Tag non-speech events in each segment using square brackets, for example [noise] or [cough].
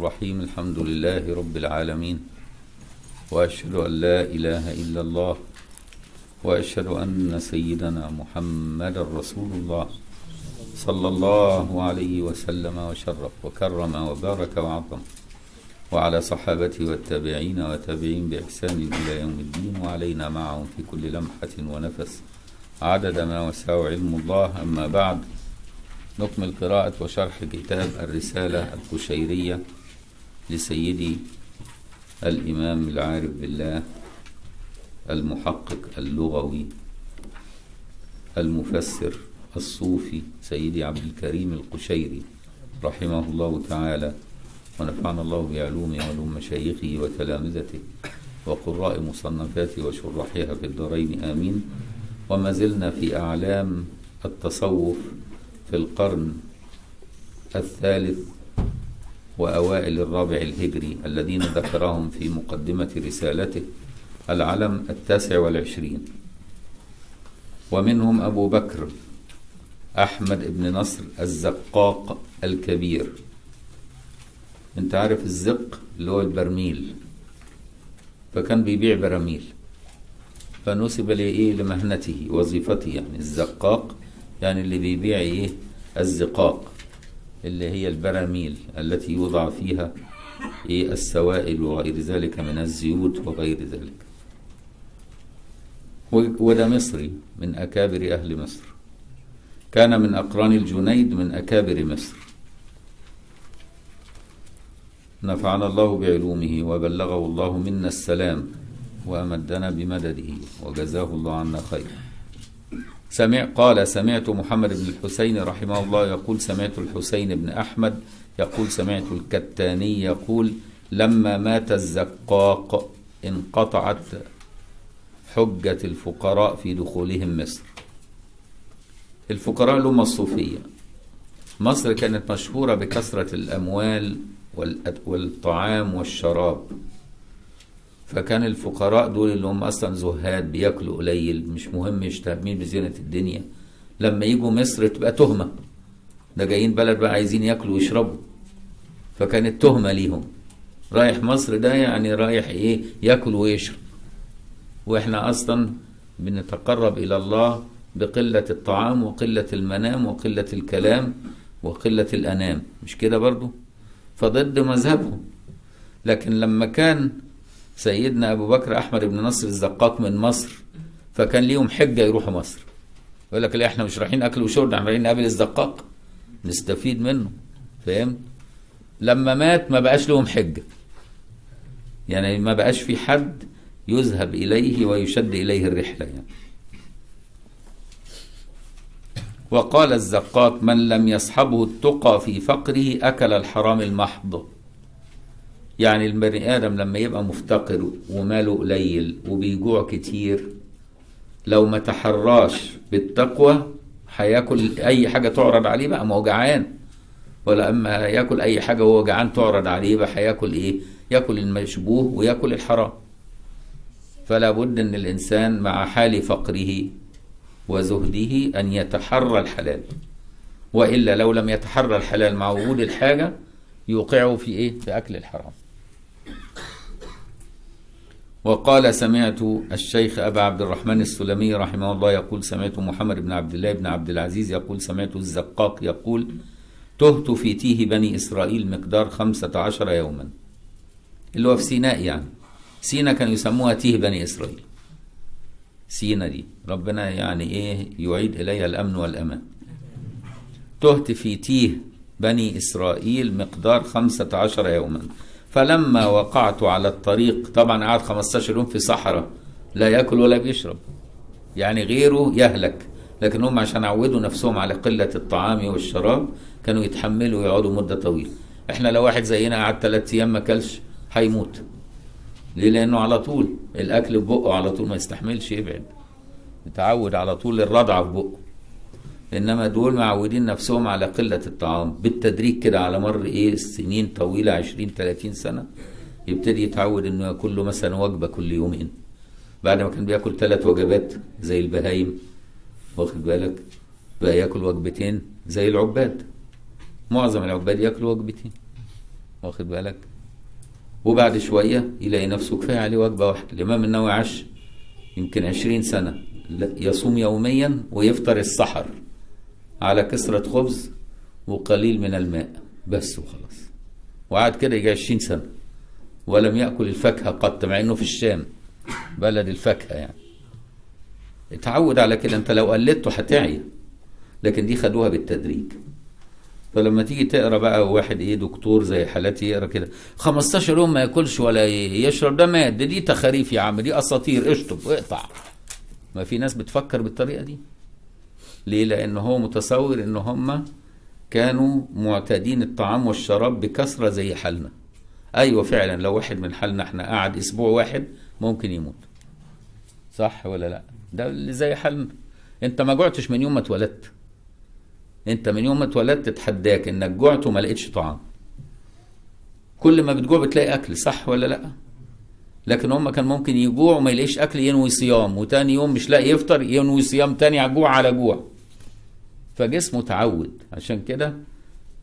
الرحيم الحمد لله رب العالمين وأشهد أن لا إله إلا الله وأشهد أن سيدنا محمدا رسول الله صلى الله عليه وسلم وشرف وكرم وبارك وعظم وعلى صحابته والتابعين وتابعين بإحسان إلى يوم الدين وعلينا معهم في كل لمحة ونفس. عدد ما وسع علم الله. أما بعد نكمل قراءة وشرح كتاب الرسالة القشيرية لسيدي الإمام العارف بالله المحقق اللغوي المفسر الصوفي سيدي عبد الكريم القشيري رحمه الله تعالى ونفعنا الله بعلومه وعلوم مشايخه وتلامذته وقراء مصنفاته وشرحها في الدارين آمين. وما زلنا في أعلام التصوف في القرن الثالث وأوائل الرابع الهجري الذين ذكرهم في مقدمة رسالته العلم التاسع والعشرين. ومنهم أبو بكر أحمد بن نصر الزقاق الكبير. أنت عارف الزق اللي هو البرميل؟ فكان بيبيع براميل فنسب لإيه؟ لمهنته وظيفته يعني الزقاق يعني اللي بيبيع إيه؟ الزقاق. اللي هي البراميل التي يوضع فيها إيه السوائل وغير ذلك من الزيوت وغير ذلك. وده مصري من أكابر أهل مصر. كان من أقران الجنيد من أكابر مصر. نفعنا الله بعلومه وبلغه الله منا السلام وأمدنا بمدده وجزاه الله عنا خيرا سمع قال سمعت محمد بن الحسين رحمه الله يقول سمعت الحسين بن أحمد يقول سمعت الكتاني يقول لما مات الزقاق انقطعت حجة الفقراء في دخولهم مصر. الفقراء لهم الصوفية. مصر كانت مشهورة بكثرة الأموال والطعام والشراب. فكان الفقراء دول اللي هم أصلا زهاد بياكلوا قليل مش مهم يشتهمين بزينة الدنيا. لما يجوا مصر تبقى تهمة. ده جايين بلد بقى عايزين ياكلوا ويشربوا. فكانت تهمة ليهم. رايح مصر ده يعني رايح إيه؟ ياكل ويشرب. وإحنا أصلا بنتقرب إلى الله بقلة الطعام وقلة المنام وقلة الكلام وقلة الأنام. مش كده برضو؟ فضد مذهبهم. لكن لما كان سيدنا أبو بكر أحمد بن نصر الزقاق من مصر فكان ليهم حجة يروحوا مصر. يقول لك لا إحنا مش رايحين أكل وشرب إحنا رايحين نقابل الزقاق. نستفيد منه فهمت لما مات ما بقاش لهم حجة. يعني ما بقاش في حد يذهب إليه ويشد إليه الرحلة يعني. وقال الزقاق من لم يصحبه التقى في فقره أكل الحرام المحض. يعني البني آدم لما يبقى مفتقر وماله قليل وبيجوع كتير لو ما تحراش بالتقوى هياكل أي حاجة تعرض عليه بقى ما هو جعان. ولا أما ياكل أي حاجة وهو جعان تعرض عليه بقى هياكل إيه؟ ياكل المشبوه وياكل الحرام. فلا بد إن الإنسان مع حال فقره وزهده أن يتحرى الحلال. وإلا لو لم يتحرى الحلال مع وجود الحاجة يوقعه في إيه؟ في أكل الحرام. وقال سمعت الشيخ أبا عبد الرحمن السلمي رحمه الله يقول سمعت محمد بن عبد الله بن عبد العزيز يقول سمعت الزقاق يقول تهت في تيه بني إسرائيل مقدار خمسة عشر يوما. اللي هو في سيناء يعني. سينا كانوا يسموها تيه بني إسرائيل. سينا دي. ربنا يعني إيه يعيد إليها الأمن والأمان. تهت في تيه بني إسرائيل مقدار خمسة عشر يوما. فلما وقعت على الطريق طبعا قعد 15 يوم في صحراء لا يأكل ولا بيشرب. يعني غيره يهلك. لكن هم عشان عودوا نفسهم على قلة الطعام والشراب كانوا يتحملوا ويقعدوا مدة طويلة. إحنا لو واحد زينا قعد ثلاث أيام ما كلش هيموت. ليه؟ لأنه على طول الأكل في بقه على طول ما يستحملش يبعد. يتعود على طول الرضعة في بقه. إنما دول معودين نفسهم على قلة الطعام. بالتدريج كده على مر إيه سنين طويلة 20 30 سنة يبتدي يتعود إنه ياكل له مثلا وجبة كل يومين. بعد ما كان بياكل ثلاث وجبات زي البهايم واخد بالك؟ بقى ياكل وجبتين زي العباد. معظم العباد ياكلوا وجبتين واخد بالك؟ وبعد شوية يلاقي نفسه كفاية عليه وجبة واحدة. الإمام النووي عاش يمكن عشرين سنة يصوم يوميا ويفطر السحر. على كسرة خبز وقليل من الماء بس وخلاص. وقعد كده يجي عشرين سنة ولم يأكل الفاكهة قط مع إنه في الشام بلد الفاكهة يعني. اتعود على كده أنت لو قلدته هتعي لكن دي خدوها بالتدريج. فلما تيجي تقرأ بقى واحد إيه دكتور زي حالاتي يقرأ كده 15 يوم ما ياكلش ولا يشرب ده مات دي تخاريف يا عم دي أساطير اشطب اقطع. ما في ناس بتفكر بالطريقة دي. ليه؟ لأن هو متصور إن هم كانوا معتادين الطعام والشراب بكثرة زي حالنا. أيوه فعلا لو واحد من حالنا إحنا قعد أسبوع واحد ممكن يموت. صح ولا لأ؟ ده اللي زي حالنا. أنت ما جوعتش من يوم ما اتولدت. أنت من يوم ما اتولدت اتحداك إنك جوعت وما لقيتش طعام. كل ما بتجوع بتلاقي أكل صح ولا لأ؟ لكن هم كان ممكن يجوع وما يلاقيش أكل ينوي صيام وتاني يوم مش لاقي يفطر ينوي صيام تاني على جوع على جوع. فجسمه تعود. عشان كده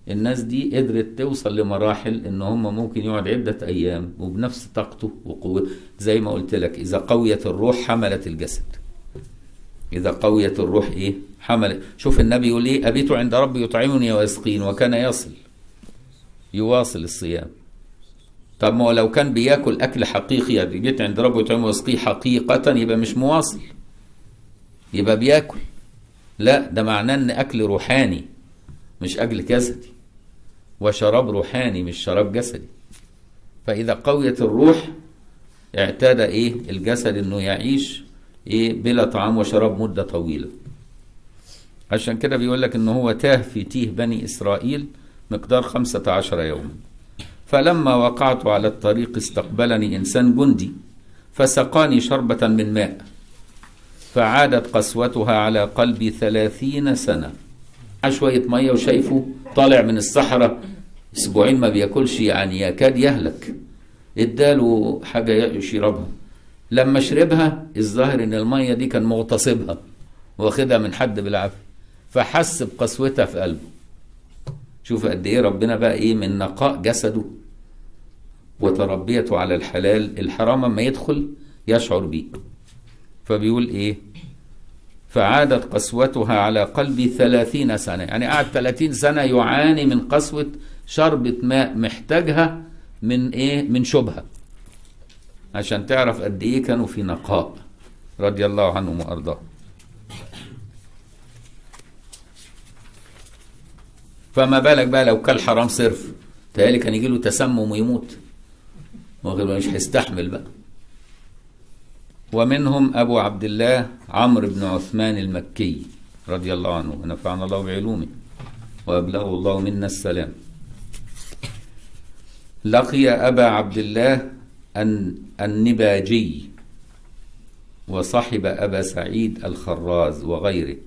الناس دي قدرت توصل لمراحل إن هم ممكن يقعد عدة أيام وبنفس طاقته وقوته. زي ما قلت لك إذا قويت الروح حملت الجسد. إذا قويت الروح إيه؟ حمل شوف النبي يقول إيه؟ أبيت عند ربي يطعمني ويسقين وكان يصل. يواصل الصيام. طب ما لو كان بياكل أكل حقيقي يعني بيت عند ربه يطعمه ويسقيه حقيقة يبقى مش مواصل. يبقى بياكل. لا ده معناه إن أكل روحاني مش أكل جسدي. وشراب روحاني مش شراب جسدي. فإذا قويت الروح اعتاد إيه؟ الجسد إنه يعيش إيه؟ بلا طعام وشراب مدة طويلة. عشان كده بيقول لك ان هو تاه في تيه بني إسرائيل مقدار خمسة عشر يوما فلما وقعت على الطريق استقبلني إنسان جندي فسقاني شربة من ماء. فعادت قسوتها على قلبي ثلاثين سنة. شوية مية وشايفه طالع من الصحراء. أسبوعين ما بياكلش يعني يكاد يهلك. اداله حاجة يشربها لما شربها الظاهر إن المية دي كان مغتصبها واخدها من حد بالعافية. فحس بقسوتها في قلبه. شوف قد إيه ربنا بقى إيه من نقاء جسده. وتربيته على الحلال الحرام اما يدخل يشعر بيه. فبيقول إيه؟ فعادت قسوتها على قلبي ثلاثين سنة. يعني قعد ثلاثين سنة يعاني من قسوة شربة ماء محتاجها من إيه؟ من شبهة. عشان تعرف قد إيه كانوا في نقاء. رضي الله عنهم وأرضاهم. فما بالك بقى لو كل حرام صرف؟ تهيألي كان يجي له تسمم ويموت. وغير مش هيستحمل بقى. ومنهم أبو عبد الله عمرو بن عثمان المكي رضي الله عنه. ونفعنا الله بعلومه وأبلغه الله منا السلام. لقي أبا عبد الله النباجي وصحب أبا سعيد الخراز وغيره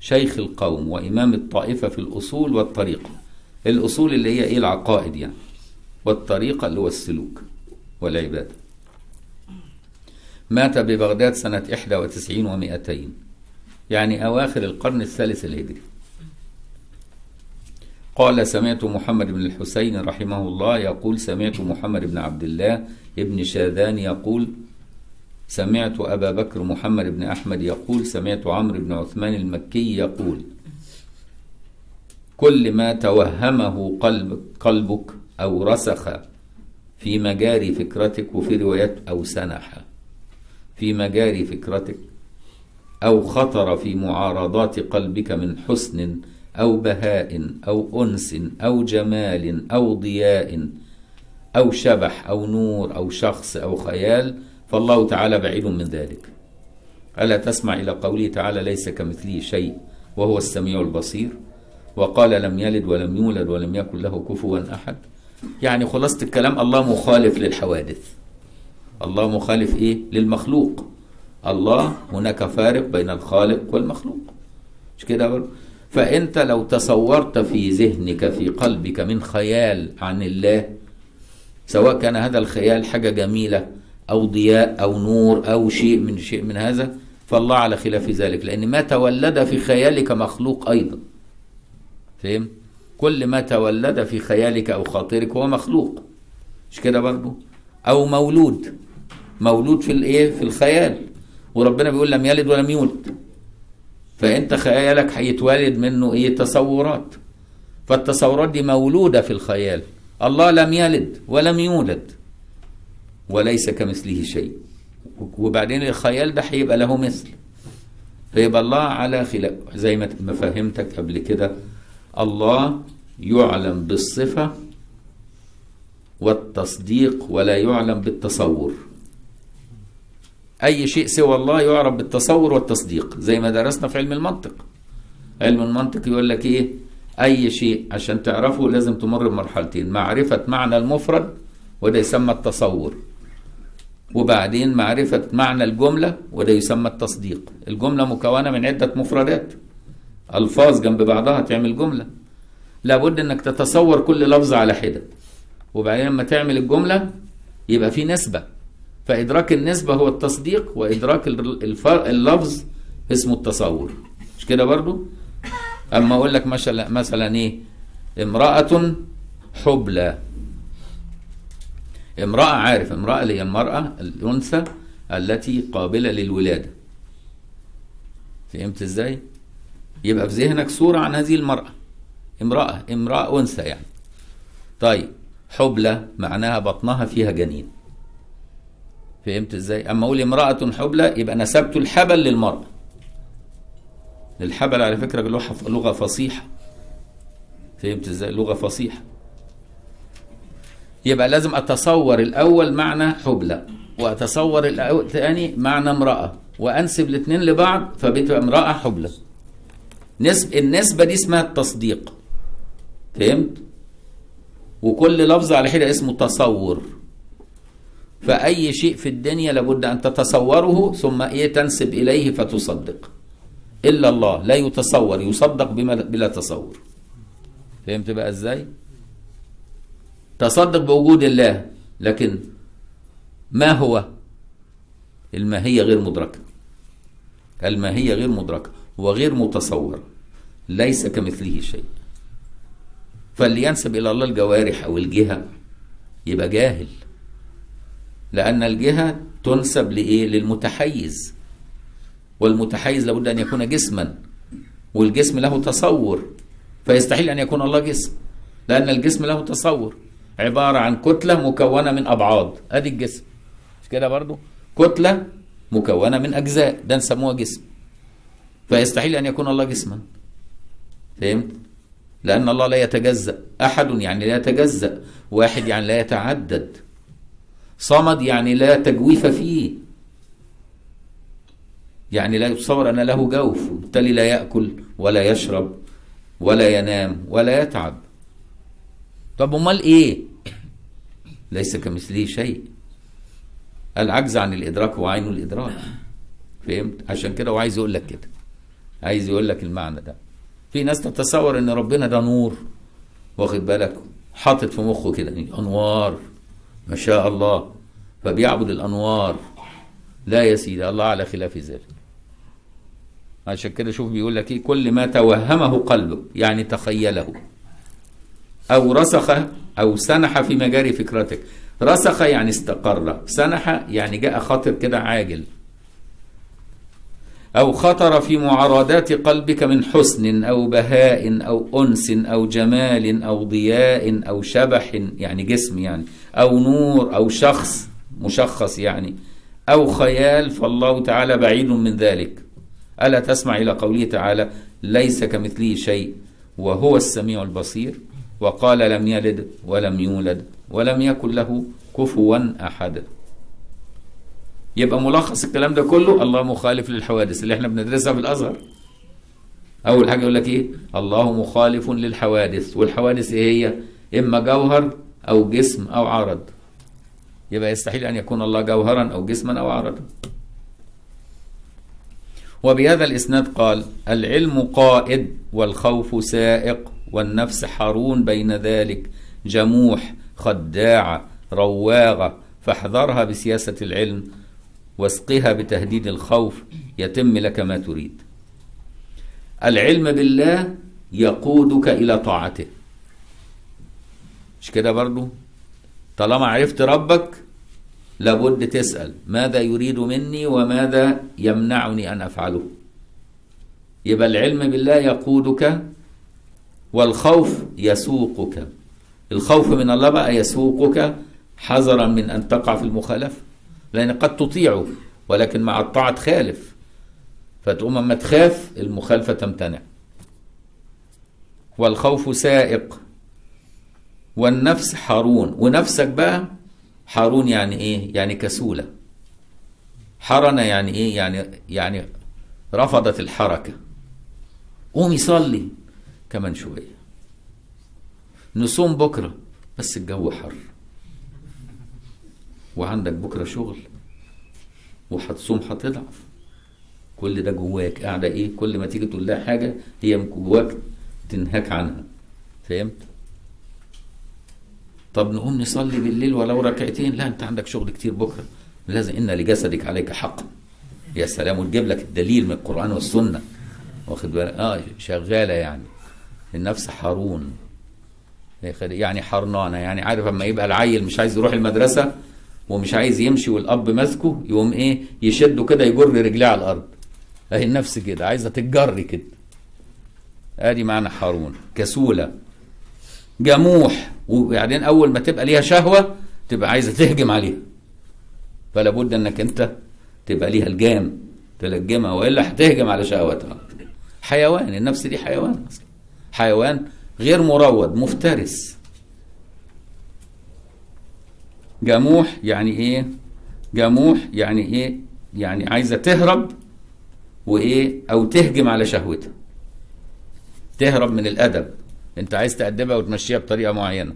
شيخ القوم وإمام الطائفة في الأصول والطريقة الأصول اللي هي إيه؟ العقائد يعني. والطريقة اللي هو السلوك والعبادة. مات ببغداد سنة 91 و200 يعني أواخر القرن الثالث الهجري. قال سمعت محمد بن الحسين رحمه الله يقول سمعت محمد بن عبد الله ابن شاذان يقول سمعت أبا بكر محمد بن أحمد يقول سمعت عمرو بن عثمان المكي يقول كل ما توهمه قلب قلبك أو رسخ في مجاري فكرتك وفي روايات أو سنح. في مجاري فكرتك أو خطر في معارضات قلبك من حسن أو بهاء أو أنس أو جمال أو ضياء أو شبح أو نور أو شخص أو خيال فالله تعالى بعيد من ذلك. ألا تسمع إلى قوله تعالى ليس كمثله شيء وهو السميع البصير. وقال لم يلد ولم يولد ولم يكن له كفوا أحد. يعني خلاصة الكلام الله مخالف للحوادث. الله مخالف إيه؟ للمخلوق. الله هناك فارق بين الخالق والمخلوق. مش كده برضه؟ فأنت لو تصورت في ذهنك في قلبك من خيال عن الله سواء كان هذا الخيال حاجة جميلة أو ضياء أو نور أو شيء من شيء من هذا فالله على خلاف ذلك. لأن ما تولد في خيالك مخلوق أيضا. فهم؟ كل ما تولد في خيالك أو خاطرك هو مخلوق. مش كده برضو أو مولود. مولود في الايه؟ في الخيال. وربنا بيقول لم يلد ولم يولد. فانت خيالك هيتولد منه إيه؟ تصورات. فالتصورات دي مولودة في الخيال. الله لم يلد ولم يولد وليس كمثله شيء. وبعدين الخيال ده هيبقى له مثل. فيبقى الله على خلاف. زي ما فهمتك قبل كده الله يعلم بالصفة والتصديق ولا يعلم بالتصور. أي شيء سوى الله يعرف بالتصور والتصديق زي ما درسنا في علم المنطق. علم المنطق يقول لك إيه؟ أي شيء عشان تعرفه لازم تمر بمرحلتين معرفة معنى المفرد وده يسمى التصور. وبعدين معرفة معنى الجملة وده يسمى التصديق. الجملة مكونة من عدة مفردات. ألفاظ جنب بعضها تعمل جملة. لابد أنك تتصور كل لفظ على حدة. وبعدين لما تعمل الجملة يبقى في نسبة. فإدراك النسبة هو التصديق وإدراك اللفظ اسمه التصور. مش كده برضو؟ أما أقول لك مثلا مثلا إيه؟ امرأة حبلى. امرأة عارف امرأة اللي هي المرأة الأنثى التي قابلة للولادة. فهمت إزاي؟ يبقى في ذهنك صورة عن هذه المرأة. امرأة امرأة أنثى يعني. طيب حبلى معناها بطنها فيها جنين. فهمت إزاي؟ أما أقول امرأة حبلى يبقى نسبت الحبل للمرأة الحبل على فكرة لغة فصيحة. فهمت إزاي؟ لغة فصيحة. يبقى لازم أتصور الأول معنى حبلى وأتصور الثاني معنى امرأة وأنسب الاثنين لبعض فبتبقى امرأة حبلى. نسب النسبة دي اسمها التصديق. فهمت؟ وكل لفظ على حدة اسمه تصور. فأي شيء في الدنيا لابد أن تتصوره ثم إيه تنسب إليه فتصدق. إلا الله لا يتصور يصدق بلا تصور. فهمت بقى إزاي؟ تصدق بوجود الله لكن ما هو؟ الماهية غير مدركة. الماهية غير مدركة وغير متصورة. ليس كمثله شيء. فاللي ينسب إلى الله الجوارح أو الجهة يبقى جاهل. لأن الجهة تنسب لإيه؟ للمتحيز. والمتحيز لابد أن يكون جسما والجسم له تصور فيستحيل أن يكون الله جسم لأن الجسم له تصور. عبارة عن كتلة مكونة من أبعاد أدي الجسم. مش كده برضو؟ كتلة مكونة من أجزاء. ده نسموها جسم. فيستحيل أن يكون الله جسما. فهمت؟ لأن الله لا يتجزأ. أحد يعني لا يتجزأ. واحد يعني لا يتعدد. صمد يعني لا تجويف فيه. يعني لا يتصور أن له جوف بالتالي لا يأكل ولا يشرب ولا ينام ولا يتعب. طب أمال إيه؟ ليس كمثله شيء. العجز عن الإدراك هو عين الإدراك. فهمت؟ عشان كده هو عايز يقول لك كده. عايز يقول لك المعنى ده. في ناس تتصور إن ربنا ده نور واخد بالك؟ حاطط في مخه كده أنوار. ما شاء الله. فبيعبد الأنوار. لا يا سيدي الله على خلاف ذلك. عشان كده شوف بيقول لك إيه؟ كل ما توهمه قلبه يعني تخيله. أو رسخ أو سنح في مجاري فكرتك. رسخ يعني استقر. سنح يعني جاء خاطر كده عاجل. أو خطر في معارضات قلبك من حسن أو بهاء أو أنس أو جمال أو ضياء أو شبح يعني جسم يعني أو نور أو شخص مشخص يعني أو خيال فالله تعالى بعيد من ذلك. ألا تسمع إلى قوله تعالى ليس كمثله شيء وهو السميع البصير وقال لم يلد ولم يولد ولم يكن له كفوا أحد يبقى ملخص الكلام ده كله الله مخالف للحوادث اللي إحنا بندرسها في الأزهر. أول حاجة يقول لك إيه؟ الله مخالف للحوادث. والحوادث إيه هي؟ إما جوهر أو جسم أو عرض. يبقى يستحيل أن يكون الله جوهرا أو جسما أو عرضا. وبهذا الإسناد قال العلم قائد والخوف سائق والنفس حرون بين ذلك. جموح خداعة رواغة فاحذرها بسياسة العلم. واسقها بتهديد الخوف يتم لك ما تريد. العلم بالله يقودك إلى طاعته. مش كده برضو؟ طالما عرفت ربك لابد تسأل ماذا يريد مني وماذا يمنعني أن أفعله؟ يبقى العلم بالله يقودك والخوف يسوقك. الخوف من الله بقى يسوقك حذرا من أن تقع في المخالفة. لأن قد تطيعه ولكن مع الطاعة تخالف. فتقوم أما تخاف المخالفة تمتنع. والخوف سائق. والنفس حارون. ونفسك بقى حارون يعني إيه؟ يعني كسولة. حرن يعني إيه؟ يعني يعني رفضت الحركة. قوم يصلي كمان شوية. نصوم بكرة بس الجو حر. وعندك بكرة شغل وهتصوم هتضعف. كل ده جواك قاعدة إيه؟ كل ما تيجي تقول لها حاجة هي جواك تنهاك عنها. فهمت؟ طب نقوم نصلي بالليل ولو ركعتين؟ لا أنت عندك شغل كتير بكرة. لازم إن لجسدك عليك حق. يا سلام وتجيب لك الدليل من القرآن والسنة. واخد بالك؟ آه شغالة يعني. النفس حارون. يعني حرنانة. يعني عارف أما يبقى العيل مش عايز يروح المدرسة ومش عايز يمشي والأب ماسكه يقوم إيه يشده كده يجر رجليه على الأرض. أهي النفس كده عايزة تتجر كده. أدي معنى حارون كسولة. جموح. وبعدين أول ما تبقى ليها شهوة تبقى عايزة تهجم عليها. فلا بد إنك أنت تبقى ليها الجام تلجمها وإلا هتهجم على شهوتها. حيوان النفس دي حيوان أصلا. حيوان غير مروض مفترس. جموح يعني إيه؟ جموح يعني إيه؟ يعني عايزة تهرب وايه؟ أو تهجم على شهوتها. تهرب من الأدب. انت عايز تأدبها وتمشيها بطريقة معينة.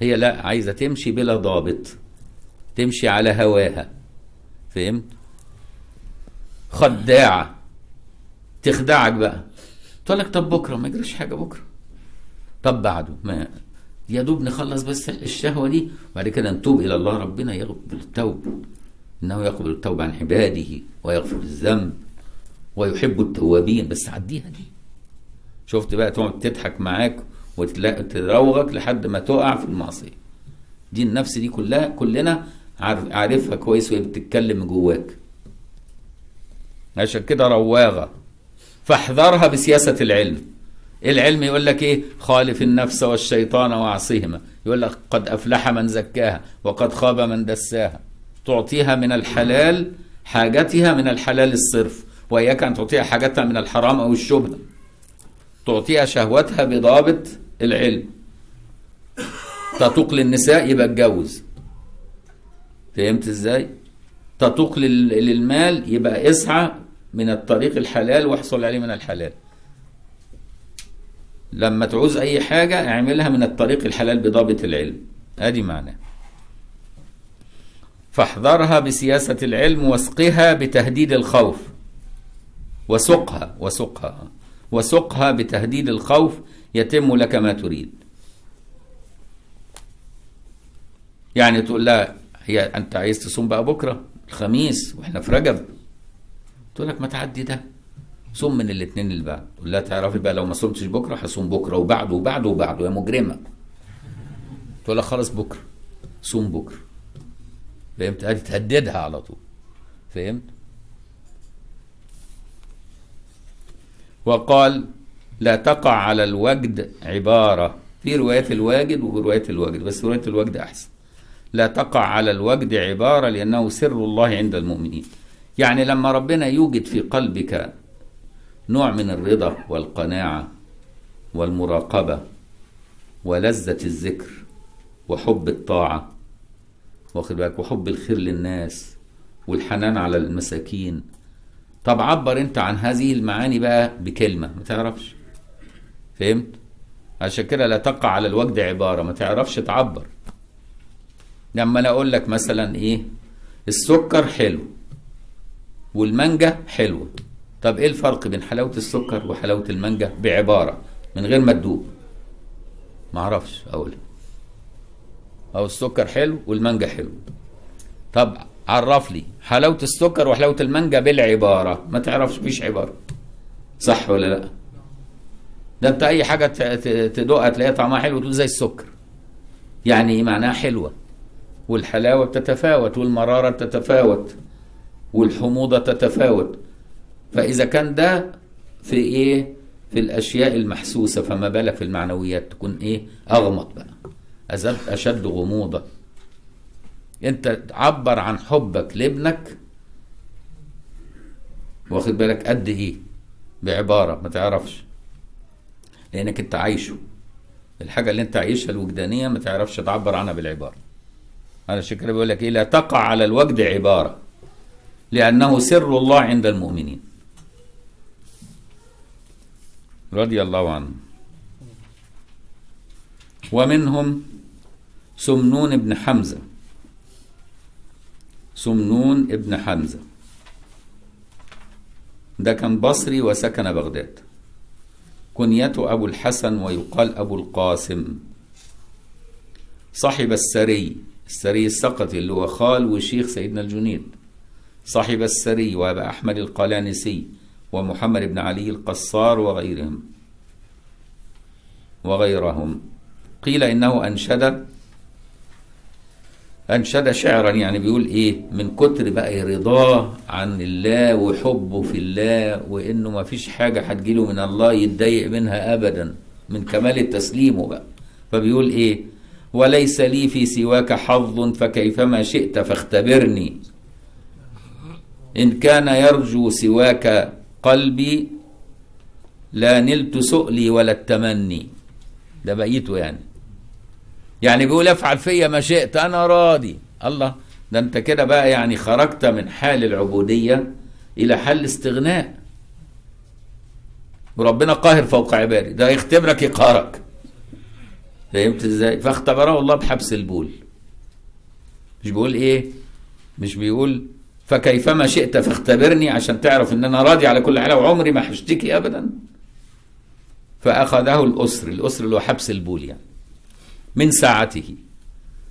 هي لا عايزة تمشي بلا ضابط. تمشي على هواها. فهمت خداعة. تخدعك بقى. تقول لك طب بكرة ما يجريش حاجة بكرة. طب بعده ما يا دوب نخلص بس الشهوة دي وبعد كده نتوب إلى الله ربنا يقبل التوب. إنه يقبل التوبه عن عباده ويغفر الذنب ويحب التوابين. بس عديها دي. شفت بقى تقعد تضحك معاك وتروغك لحد ما تقع في المعصية. دي النفس دي كلها كلنا عارف عارفها كويس وهي بتتكلم جواك. عشان كده رواغة. فاحذرها بسياسة العلم. العلم يقول لك إيه؟ خالف النفس والشيطان وعصيهما. يقول لك قد أفلح من زكاها وقد خاب من دساها. تعطيها من الحلال حاجتها من الحلال الصرف. وإياك أن تعطيها حاجتها من الحرام أو الشبهه تعطيها شهوتها بضابط العلم. تتوق للنساء يبقى اتجوز. فهمت إزاي؟ تتوق للمال يبقى اسعى من الطريق الحلال واحصل عليه من الحلال. لما تعوز أي حاجة اعملها من الطريق الحلال بضابط العلم. أدي معناه فاحذرها بسياسة العلم واسقها بتهديد الخوف. وسقها وسقها. وسقها بتهديد الخوف يتم لك ما تريد. يعني تقول لها هي أنت عايز تصوم بقى بكرة؟ الخميس وإحنا في رجب. تقول لك ما تعدي ده. صوم من الاثنين اللي بعد تقول لها تعرفي بقى لو ما صمتش بكرة هصوم بكرة وبعده وبعده وبعده. يا مجرمة. تقول لها خلاص بكرة. صوم بكرة. فهمت؟ ادي تهددها على طول. فهمت؟ وقال لا تقع على الوجد عبارة. في رواية الواجد وفي رواية الوجد بس رواية الوجد أحسن. لا تقع على الوجد عبارة لأنه سر الله عند المؤمنين. يعني لما ربنا يوجد في قلبك نوع من الرضا والقناعة والمراقبة ولذة الذكر وحب الطاعة. واخد بالك؟ وحب الخير للناس والحنان على المساكين. طب عبر انت عن هذه المعاني بقى بكلمة ما تعرفش؟ فهمت؟ عشان كده لا تقع على الوجد عبارة ما تعرفش تعبر. لما أنا أقول لك مثلا إيه؟ السكر حلو والمانجا حلوة. طب إيه الفرق بين حلاوة السكر وحلاوة المانجا بعبارة من غير ما تدوق ما أعرفش اقولها أو السكر حلو والمانجا حلو. طب عرف لي حلاوة السكر وحلاوة المانجا بالعبارة ما تعرفش مفيش عبارة. صح ولا لأ؟ ده أنت أي حاجة تدوقها تلاقيها طعمها حلو تقول زي السكر. يعني إيه معناها حلوة؟ والحلاوة بتتفاوت والمرارة بتتفاوت والحموضة تتفاوت فإذا كان ده في إيه؟ في الأشياء المحسوسة فما بالك في المعنويات تكون إيه؟ أغمض بقى. أزد أشد غموضة. أنت تعبر عن حبك لابنك واخد بالك؟ قد إيه؟ بعبارة ما تعرفش. لأنك أنت عايشه. الحاجة اللي أنت عايشها الوجدانية ما تعرفش تعبر عنها بالعبارة. على كده بيقول لك إيه؟ لا تقع على الوجد عبارة لأنه سر الله عند المؤمنين. رضي الله عنه. ومنهم سمنون بن حمزة. سمنون بن حمزة. ده كان بصري وسكن بغداد. كنيته أبو الحسن ويقال أبو القاسم. صاحب السري السري السقطي اللي هو خال وشيخ سيدنا الجنيد. صاحب السري وأبا أحمد القلانسي. ومحمد بن علي القصار وغيرهم. وغيرهم. قيل إنه أنشد أنشد شعرا يعني بيقول إيه من كتر بقى رضاه عن الله وحبه في الله وإنه ما فيش حاجة هتجيله من الله يتضايق منها أبدا من كمال التسليم بقى. فبيقول إيه وليس لي في سواك حظ فكيفما شئت فاختبرني. إن كان يرجو سواك قلبي لا نلت سؤلي ولا التمني. ده بقيته يعني. يعني بيقول افعل فيا ما شئت أنا راضي. الله ده أنت كده بقى يعني خرجت من حال العبودية إلى حال الاستغناء. وربنا قاهر فوق عباده ده يختبرك يقهرك. فهمت إزاي؟ فاختبره الله بحبس البول. مش بيقول إيه؟ مش بيقول فكيفما شئت فاختبرني عشان تعرف إن أنا راضي على كل حال وعمري ما هشتكي ابدا. فأخذه الأسر الأسر اللي هو حبس البول يعني من ساعته.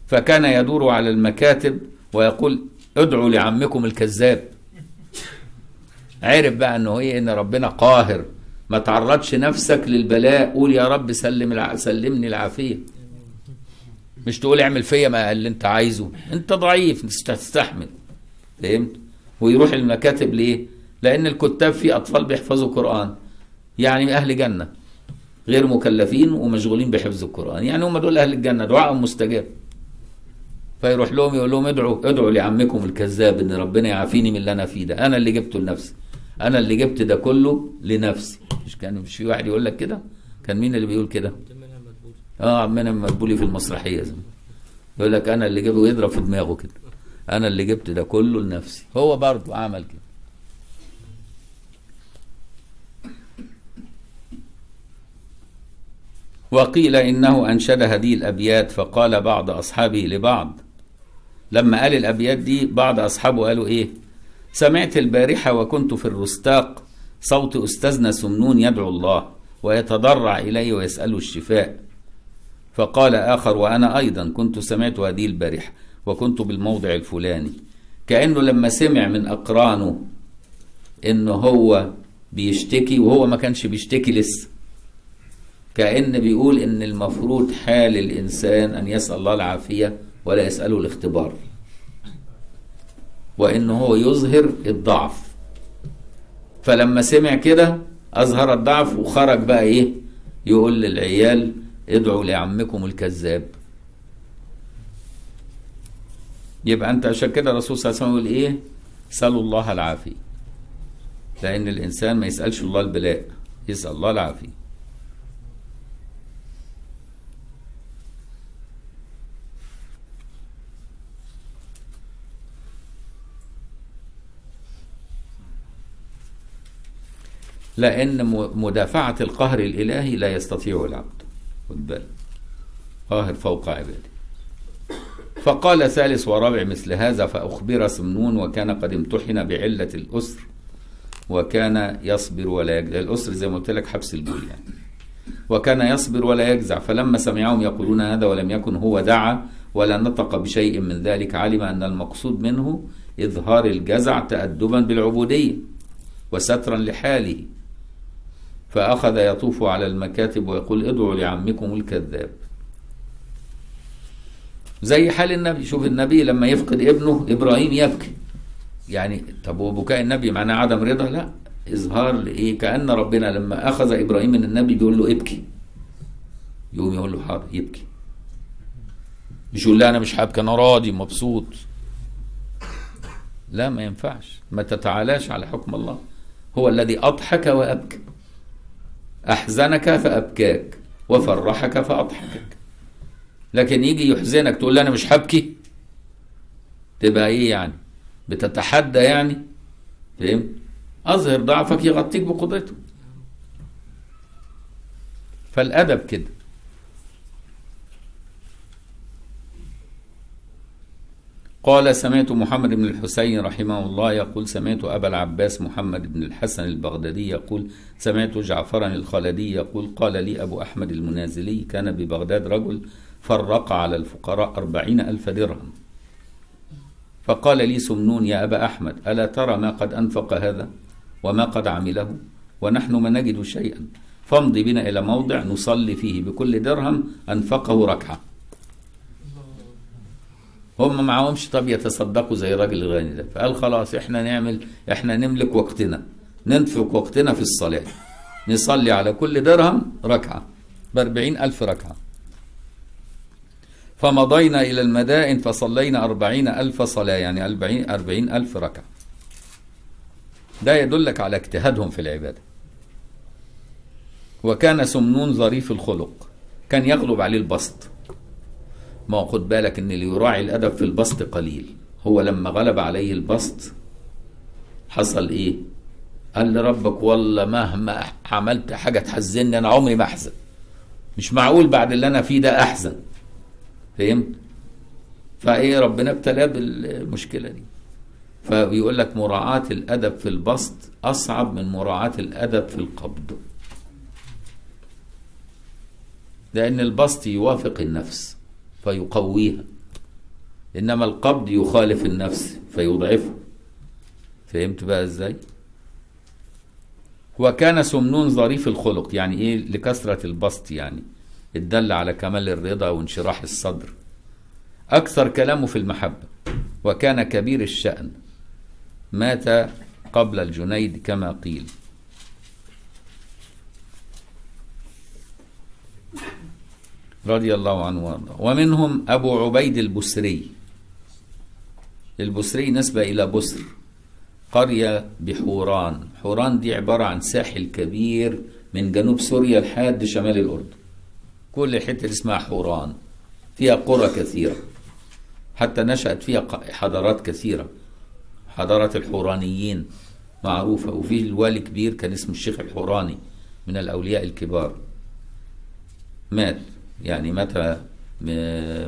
فكان يدور على المكاتب ويقول ادعوا لعمكم الكذاب. عرف بقى إنه إيه إن ربنا قاهر. ما تعرضش نفسك للبلاء. قول يا رب سلم الع... سلمني العافية. مش تقول اعمل فيا ما اللي أنت عايزه. أنت ضعيف مش تستحمل فهمت؟ ويروح المكاتب ليه؟ لأن الكتاب في أطفال بيحفظوا قران يعني أهل جنة. غير مكلفين ومشغولين بحفظ القرآن. يعني هم دول أهل الجنة دعائهم مستجاب. فيروح لهم يقول لهم ادعوا ادعوا لعمكم الكذاب إن ربنا يعافيني من اللي أنا فيه ده. أنا اللي جبته لنفسي. أنا اللي جبت ده كله لنفسي. مش كان مش في واحد يقول لك كده؟ كان مين اللي بيقول كده؟ آه عمنا مدبولي في المسرحية زي يقول لك أنا اللي جبته ويضرب في دماغه كده. أنا اللي جبت ده كله لنفسي. هو برضه عمل كده. وقيل إنه أنشد هذه الأبيات فقال بعض أصحابه لبعض. لما قال الأبيات دي بعض أصحابه قالوا إيه؟ سمعت البارحة وكنت في الرستاق صوت أستاذنا سمنون يدعو الله ويتضرع اليه ويساله الشفاء. فقال آخر وأنا أيضا كنت سمعت هذه البارحة. وكنت بالموضع الفلاني. كأنه لما سمع من أقرانه إنه هو بيشتكي وهو ما كانش بيشتكي لسه. كأن بيقول إن المفروض حال الإنسان أن يسأل الله العافية ولا يسأله الاختبار. وإنه هو يظهر الضعف. فلما سمع كده أظهر الضعف وخرج بقى إيه؟ يقول للعيال ادعوا لعمكم الكذاب. يبقى أنت عشان كده الرسول صلى الله عليه وسلم يقول إيه؟ سألوا الله العافية. لأن الإنسان ما يسألش الله البلاء يسأل الله العافية. لأن مدافعة القهر الإلهي لا يستطيع العبد. خد بالك. قاهر فوق عباده. فقال ثالث ورابع مثل هذا فأخبر سمنون وكان قد امتحن بعلة الأسر وكان يصبر ولا يجزع. الأسر زي ما قلت لك حبس البول يعني. وكان يصبر ولا يجزع. فلما سمعهم يقولون هذا ولم يكن هو دعا ولا نطق بشيء من ذلك علم أن المقصود منه إظهار الجزع تأدبا بالعبودية وسترا لحاله. فأخذ يطوف على المكاتب ويقول ادعوا لعمكم الكذاب. زي حال النبي. شوف النبي لما يفقد ابنه إبراهيم يبكي. يعني طب وبكاء النبي معناه عدم رضا؟ لا. إظهار لإيه؟ كأن ربنا لما أخذ إبراهيم من النبي بيقول له ابكي. يقوم يقول له حاضر يبكي. مش يقول لا أنا مش هبكي أنا راضي مبسوط. لا ما ينفعش. ما تتعالاش على حكم الله. هو الذي أضحك وأبكى. أحزنك فأبكاك. وفرحك فأضحكك. لكن يجي يحزنك تقول له أنا مش هبكي. تبقى إيه يعني؟ بتتحدى يعني؟ فهمت؟ أظهر ضعفك يغطيك بقدرته. فالأدب كده. قال سمعت محمد بن الحسين رحمه الله يقول سمعت أبا العباس محمد بن الحسن البغدادي يقول سمعت جعفرا الخلدي يقول قال لي أبو أحمد المنازلي كان ببغداد رجل فرق على الفقراء أربعين ألف درهم. فقال لي سمنون يا أبا أحمد ألا ترى ما قد أنفق هذا وما قد عمله؟ ونحن ما نجد شيئا. فامضي بنا إلى موضع نصلي فيه بكل درهم أنفقه ركعة. هم معهمش طب يتصدقوا زي الراجل الغني ده. فقال خلاص إحنا نعمل إحنا نملك وقتنا ننفق وقتنا في الصلاة. نصلي على كل درهم ركعة بأربعين ألف ركعة. فمضينا إلى المدائن فصلينا أربعين ألف صلاة يعني أربعين, أربعين ألف ركعة. ده يدلك على اجتهادهم في العبادة. وكان سمنون ظريف الخلق كان يغلب عليه البسط. ما خد بالك إن اللي يراعي الأدب في البسط قليل. هو لما غلب عليه البسط حصل إيه؟ قال لربك والله مهما عملت حاجة تحزنني أنا عمري ما أحزن. مش معقول بعد اللي أنا فيه ده أحزن. فهمت؟ فإيه ربنا ابتلاه بالمشكلة دي. فبيقول لك مراعاة الأدب في البسط أصعب من مراعاة الأدب في القبض. لأن البسط يوافق النفس فيقويها إنما القبض يخالف النفس فيضعفه. فهمت بقى إزاي؟ وكان سمنون ظريف الخلق يعني إيه؟ لكثرة البسط يعني. الدل على كمال الرضا وانشراح الصدر. أكثر كلامه في المحبة وكان كبير الشأن. مات قبل الجنيد كما قيل. رضي الله عنه وأرضاه. ومنهم أبو عبيد البسري. البسري نسبة إلى بسر. قرية بحوران. حوران دي عبارة عن ساحل كبير من جنوب سوريا لحد شمال الأردن. كل حتة اسمها حوران فيها قرى كثيرة. حتى نشأت فيها حضارات كثيرة. حضارة الحورانيين معروفة. وفيه الوالي كبير كان اسمه الشيخ الحوراني من الأولياء الكبار. مات. يعني مات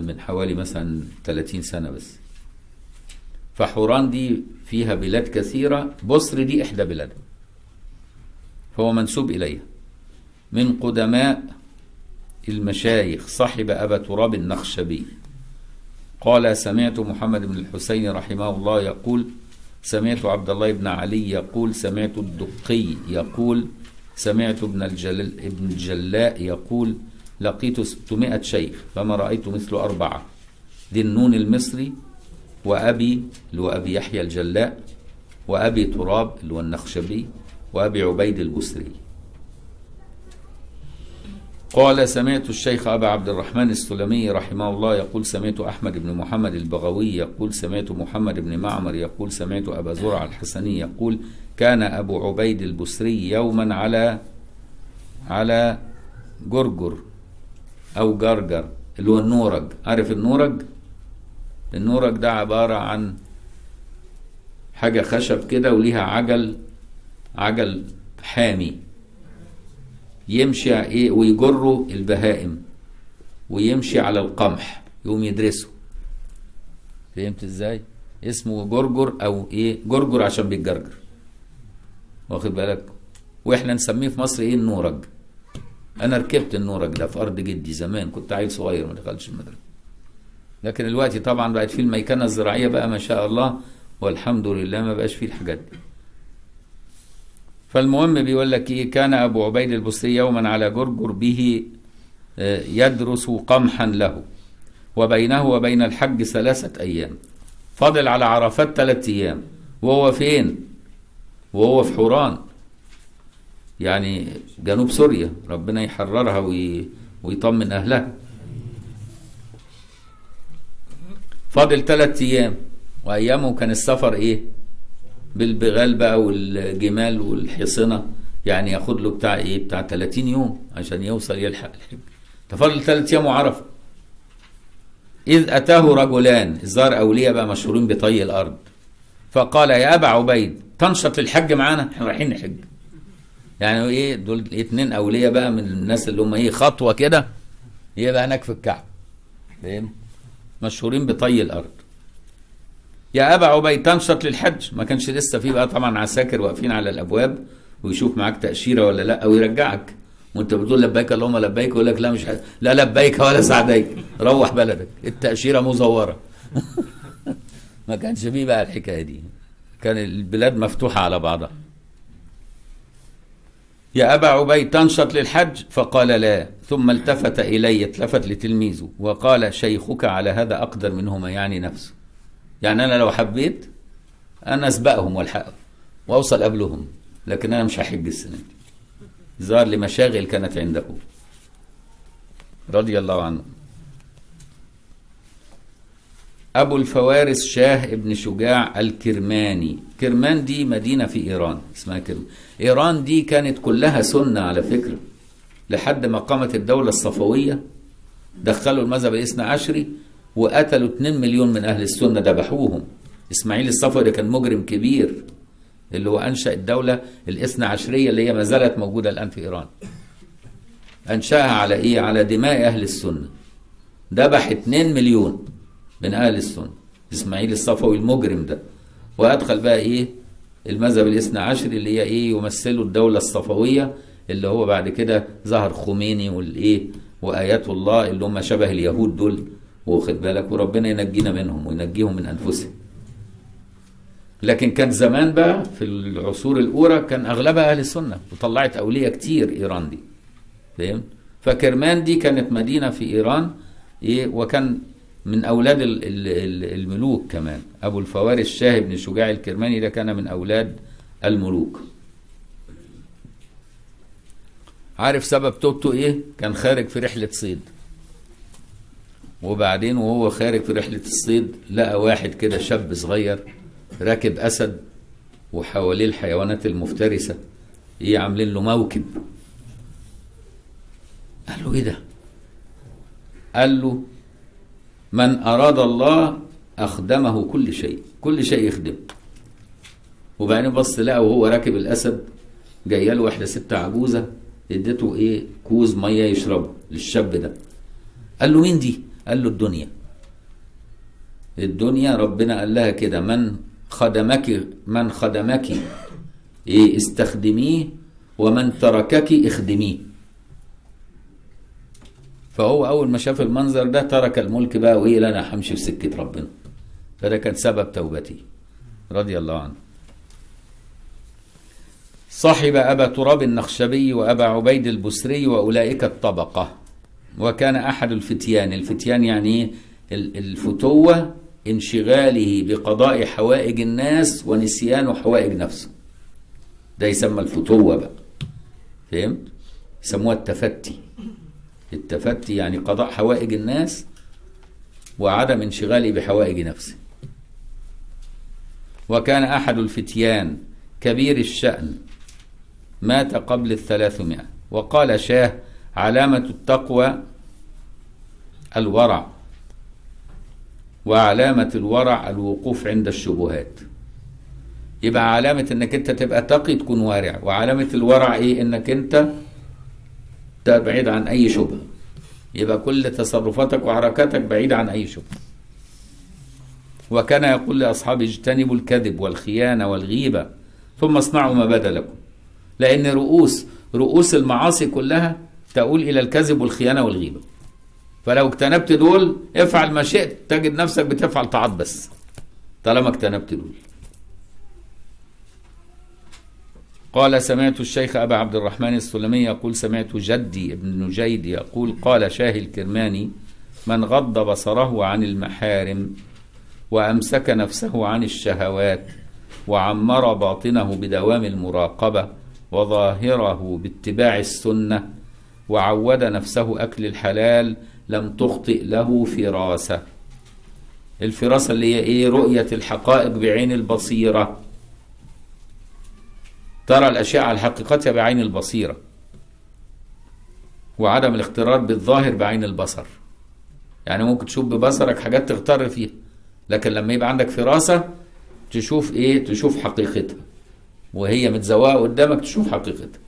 من حوالي مثلا 30 سنة بس. فحوران دي فيها بلاد كثيرة. بصر دي إحدى بلادها فهو منسوب إليها. من قدماء المشايخ صاحب أبا تراب النخشبي. قال سمعت محمد بن الحسين رحمه الله يقول سمعت عبد الله بن علي يقول سمعت الدقي يقول سمعت ابن الجل ابن الجلاء يقول لقيت 600 شيخ فما رأيت مثل أربعة ذي النون المصري وأبي اللي هو أبي يحيى الجلاء وأبي تراب اللي هو النخشبي وأبي عبيد البسري قال سمعت الشيخ أبا عبد الرحمن السلمي رحمه الله يقول سمعت أحمد بن محمد البغوي يقول سمعت محمد بن معمر يقول سمعت أبا زرع الحسني يقول كان أبو عبيد البسري يوما على على جرجر أو جرجر اللي هو النورج عارف النورج النورج ده عبارة عن حاجة خشب كده وليها عجل عجل حامي. يمشي إيه؟ ويجروا البهائم ويمشي على القمح يقوم يدرسه. فهمت إزاي؟ اسمه جرجر أو إيه؟ جرجر عشان بيتجرجر. واخد بالك؟ وإحنا نسميه في مصر إيه؟ النورج. أنا ركبت النورج ده في أرض جدي زمان كنت عيل صغير ما دخلتش المدرسة. لكن دلوقتي طبعا بقت فيه الميكنة الزراعية بقى ما شاء الله والحمد لله ما بقاش فيه الحاجات دي. فالمهم بيقول لك إيه كان أبو عبيد البصري يوما على جرجر به يدرس قمحا له وبينه وبين الحج ثلاثة أيام. فاضل على عرفات ثلاثة أيام. وهو فين؟ وهو في حوران. يعني جنوب سوريا. ربنا يحررها وي... ويطمن أهلها. فاضل ثلاثة أيام. وأيامه كان السفر إيه؟ بالبغال بقى والجمال والحصنة. يعني ياخد له بتاع إيه؟ بتاع 30 يوم عشان يوصل يلحق الحج. تفضل ثلاثة أيام وعرفة. إذ أتاه رجلان الظاهر أولياء بقى مشهورين بطي الأرض. فقال يا أبا عبيد تنشط للحج معانا؟ إحنا رايحين نحج. يعني إيه؟ دول اتنين أولياء بقى من الناس اللي هم إيه؟ خطوة كده. يبقى هناك في الكعبة. فاهم؟ مشهورين بطي الأرض. يا أبا عبيد تنشط للحج. ما كانش لسه في بقى طبعا عساكر واقفين على الأبواب ويشوف معاك تأشيرة ولا لأ ويرجعك وأنت بتقول لبيك اللهم لبيك يقول لك لا مش ه... لا لبيك ولا سعديك روح بلدك. التأشيرة مزورة. [laughs] ما كانش فيه بقى الحكاية دي. كان البلاد مفتوحة على بعضها. يا أبا عبيد تنشط للحج؟ فقال لا. ثم التفت إلي التفت لتلميذه وقال شيخك على هذا أقدر منهما يعني نفسه. يعني أنا لو حبيت أنا أسبقهم والحقهم وأوصل قبلهم لكن أنا مش هحج السنة دي. ظهر لمشاغل كانت عنده. رضي الله عنه. أبو الفوارس شاه ابن شجاع الكرماني. كرمان دي مدينة في إيران اسمها كرمان إيران دي كانت كلها سنة على فكرة. لحد ما قامت الدولة الصفوية دخلوا المذهب الإثنى عشري وقتلوا 2 مليون من أهل السنة ذبحوهم. إسماعيل الصفوي كان مجرم كبير اللي هو أنشأ الدولة الاثنى عشرية اللي هي ما زالت موجودة الآن في إيران. أنشأها على إيه؟ على دماء أهل السنة. ذبح 2 مليون من أهل السنة. إسماعيل الصفوي المجرم ده. وأدخل بقى إيه؟ المذهب الاثنى عشري اللي هي إيه؟ يمثلوا الدولة الصفوية اللي هو بعد كده ظهر خميني والإيه؟ وآيات الله اللي هم شبه اليهود دول. واخد بالك؟ وربنا ينجينا منهم وينجيهم من أنفسهم. لكن كان زمان بقى في العصور الأولى كان أغلبها أهل السنة وطلعت أولياء كتير إيران دي. فاهم؟ فكرمان دي كانت مدينة في إيران إيه؟ وكان من ال- الملوك كمان. أبو الفوارس شاه بن شجاع الكرماني ده كان من أولاد الملوك. عارف سبب توبته إيه؟ كان خارج في رحلة صيد. وبعدين وهو خارج في رحلة الصيد لقى واحد كده شاب صغير راكب أسد وحواليه الحيوانات المفترسة إيه عاملين له موكب قال له إيه ده؟ قال له من أراد الله أخدمه كل شيء كل شيء يخدمه وبعدين بص لقى وهو راكب الأسد جاية له واحدة ست عجوزة اديته إيه كوز مية يشربه للشاب ده قال له مين دي؟ قال له الدنيا. الدنيا ربنا قال لها كده من خدمك من خدمك إيه استخدميه ومن تركك اخدميه. فهو أول ما شاف المنظر ده ترك الملك بقى وايه لا أنا همشي في سكة ربنا. فده كان سبب توبته رضي الله عنه. صاحب أبا تراب النخشبي وأبا عبيد البسري وأولئك الطبقة. وكان أحد الفتيان. الفتيان يعني؟ ال- الفتوة انشغاله بقضاء حوائج الناس ونسيان حوائج نفسه. ده يسمى الفتوة بقى. فهمت؟ يسموها التفتي. التفتي يعني قضاء حوائج الناس وعدم انشغالي بحوائج نفسه. وكان أحد الفتيان كبير الشأن. مات قبل الثلاثمائة. وقال شاه علامة التقوى الورع وعلامة الورع الوقوف عند الشبهات. يبقى علامة إنك أنت تبقى تقي تكون وارع وعلامة الورع إيه؟ إنك أنت بعيد عن أي شبهة يبقى كل تصرفاتك وحركاتك بعيدة عن أي شبهة وكان يقول لأصحابه اجتنبوا الكذب والخيانة والغيبة ثم اصنعوا ما بدا لكم. لأن رؤوس رؤوس المعاصي كلها تؤول إلى الكذب والخيانة والغيبة. فلو اجتنبت دول افعل ما شئت. تجد نفسك بتفعل طاعات بس طالما اجتنبت دول. قال سمعت الشيخ أبا عبد الرحمن السلمي يقول سمعت جدي ابن نجيد يقول قال شاه الكرماني من غض بصره عن المحارم وأمسك نفسه عن الشهوات وعمر باطنه بدوام المراقبة وظاهره باتباع السنة وعود نفسه أكل الحلال لم تخطئ له فراسة. الفراسة اللي هي إيه؟ رؤية الحقائق بعين البصيرة. ترى الأشياء على حقيقتها بعين البصيرة. وعدم الاختراط بالظاهر بعين البصر. يعني ممكن تشوف ببصرك حاجات تغتر فيها. لكن لما يبقى عندك فراسة تشوف إيه؟ تشوف حقيقتها. وهي متزوقة قدامك تشوف حقيقتها.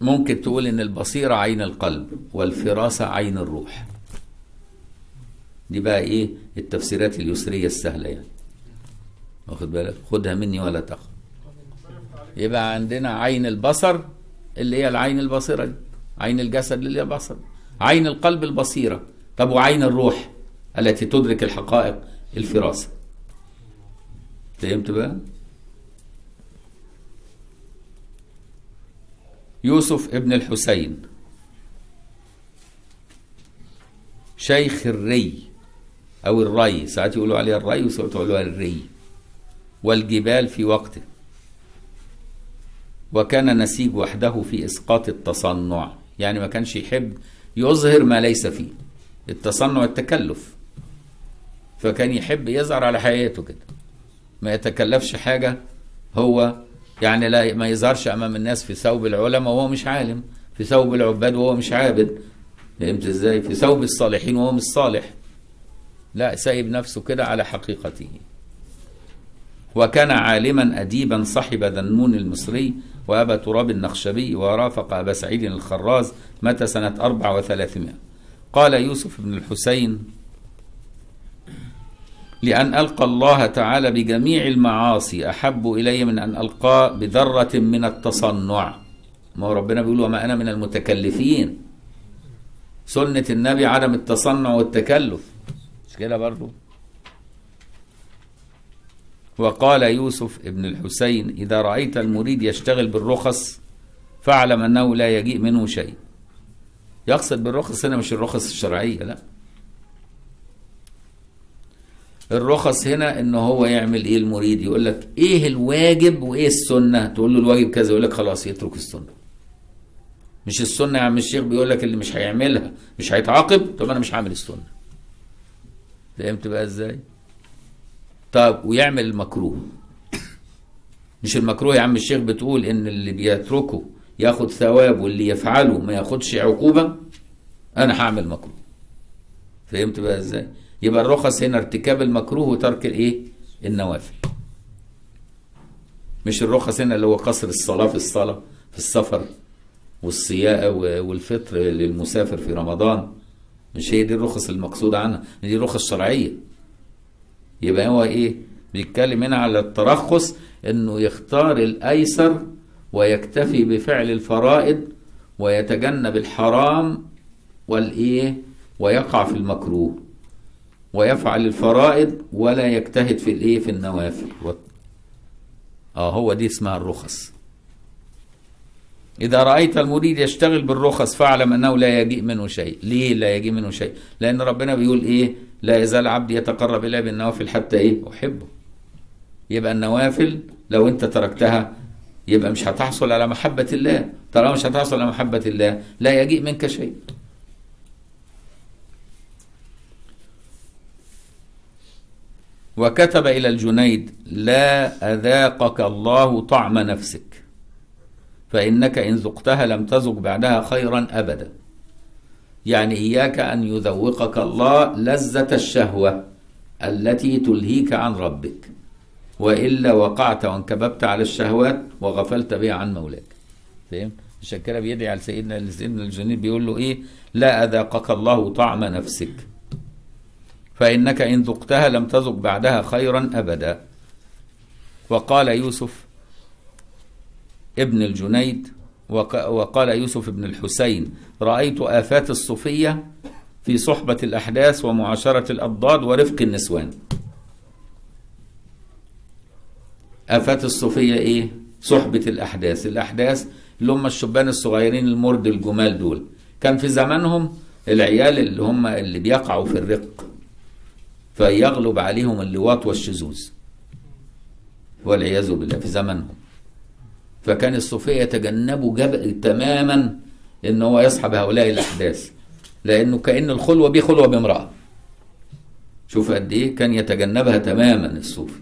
ممكن تقول إن البصيرة عين القلب والفراسة عين الروح. دي بقى إيه؟ التفسيرات اليسرية السهلة يعني. واخد بالك؟ خدها مني ولا تاخد. يبقى عندنا عين البصر اللي هي العين البصيرة دي. عين الجسد اللي هي البصر. عين القلب البصيرة. طب وعين الروح التي تدرك الحقائق الفراسة. فهمت بقى؟ يوسف ابن الحسين. شيخ الري أو الري ساعات يقولوا عليه الري وساعات يقولوا عليه الري. والجبال في وقته. وكان نسيج وحده في إسقاط التصنع. يعني ما كانش يحب يظهر ما ليس فيه. التصنع التكلف. فكان يحب يظهر على حقيقته كده. ما يتكلفش حاجة هو يعني لا ما يظهرش أمام الناس في ثوب العلماء وهو مش عالم في ثوب العباد وهو مش عابد. فهمت إزاي؟ في ثوب الصالحين وهو مش صالح. لا سايب نفسه كده على حقيقته. وكان عالما أديبا صحب ذنون المصري وأبا تراب النخشبي ورافق أبا سعيد الخراز متى سنة أربع وثلاثمائة. قال يوسف بن الحسين لأن ألقى الله تعالى بجميع المعاصي أحب إلي من أن ألقاه بذرة من التصنع. ما هو ربنا بيقول وما أنا من المتكلفين. سنة النبي عدم التصنع والتكلف. مش كده برضو؟ وقال يوسف ابن الحسين إذا رأيت المريد يشتغل بالرخص فاعلم أنه لا يجيء منه شيء. يقصد بالرخص هنا مش الرخص الشرعية لا. الرخص هنا إن هو يعمل إيه المريد؟ يقول لك إيه الواجب وإيه السنة؟ تقول له الواجب كذا يقول لك خلاص يترك السنة. مش السنة يا عم الشيخ بيقول لك اللي مش هيعملها مش هيتعاقب طب أنا مش هعمل السنة. فهمت بقى إزاي؟ طب ويعمل المكروه مش المكروه يا عم الشيخ بتقول إن اللي بيتركه ياخد ثواب واللي يفعله ما ياخدش عقوبة؟ أنا هعمل مكروه. فهمت بقى إزاي؟ يبقى الرخص هنا ارتكاب المكروه وترك الايه؟ النوافل. مش الرخص هنا اللي هو قصر الصلاة في الصلاة في السفر والصياء والفطر للمسافر في رمضان. مش هي دي الرخص المقصودة عنها دي رخص شرعية. يبقى هو إيه؟ بيتكلم هنا على الترخص انه يختار الايسر ويكتفي بفعل الفرائض ويتجنب الحرام والإيه؟ ويقع في المكروه. ويفعل الفرائض ولا يجتهد في الإيه؟ في النوافل. آه هو دي اسمها الرخص. إذا رأيت المريد يشتغل بالرخص فاعلم أنه لا يجيء منه شيء. ليه لا يجيء منه شيء؟ لأن ربنا بيقول إيه؟ لا يزال عبدي يتقرب إلي بالنوافل حتى إيه؟ أحبه. يبقى النوافل لو أنت تركتها يبقى مش هتحصل على محبة الله. طالما مش هتحصل على محبة الله لا يجيء منك شيء. وكتب إلى الجنيد لا أذاقك الله طعم نفسك فإنك إن ذقتها لم تذق بعدها خيرا أبدا. يعني إياك أن يذوقك الله لذة الشهوة التي تلهيك عن ربك وإلا وقعت وانكببت على الشهوات وغفلت بها عن مولاك. فهمت؟ عشان كده بيدعي على سيدنا سيدنا الجنيد بيقول له إيه؟ لا أذاقك الله طعم نفسك. فإنك إن ذقتها لم تذق بعدها خيرا أبدا. وقال يوسف ابن الجنيد وقال يوسف بن الحسين رأيت آفات الصوفية في صحبة الأحداث ومعاشرة الأضداد ورفق النسوان. آفات الصوفية إيه؟ صحبة الأحداث. الأحداث اللي هم الشبان الصغيرين المرد الجمال دول. كان في زمانهم العيال اللي هم اللي بيقعوا في الرق. فيغلب عليهم اللواط والشذوذ والعياذ بالله في زمانهم فكان الصوفية يتجنبوا جب... تماما إن هو يصحب هؤلاء الأحداث لأنه كأن الخلوة بيه خلوة بامرأة. شوف قد إيه كان يتجنبها تماما الصوفي.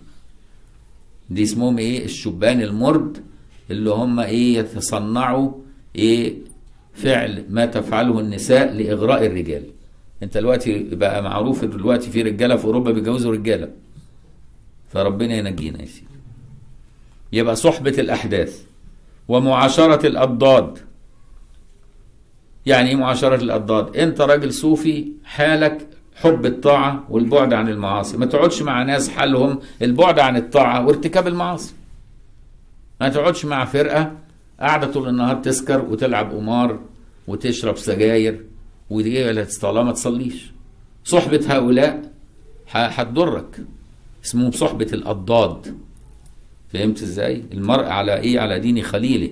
دي اسمهم إيه؟ الشبان المرد اللي هم إيه؟ يتصنعوا إيه؟ فعل ما تفعله النساء لإغراء الرجال. انت دلوقتي بقى معروف دلوقتي في رجالة في أوروبا بيتجوزوا رجالة. فربنا ينجينا يا سيدي. يبقى صحبة الأحداث ومعاشرة الأضداد. يعني إيه معاشرة الأضداد؟ أنت راجل صوفي حالك حب الطاعة والبعد عن المعاصي، ما تقعدش مع ناس حالهم البعد عن الطاعة وارتكاب المعاصي. ما تقعدش مع فرقة قاعدة طول النهار تسكر وتلعب قمار وتشرب سجاير. ودي طالما ما تصليش. صحبة هؤلاء هتضرك. اسمهم صحبة الأضداد. فهمت إزاي؟ المرء على إيه؟ على دين خليله.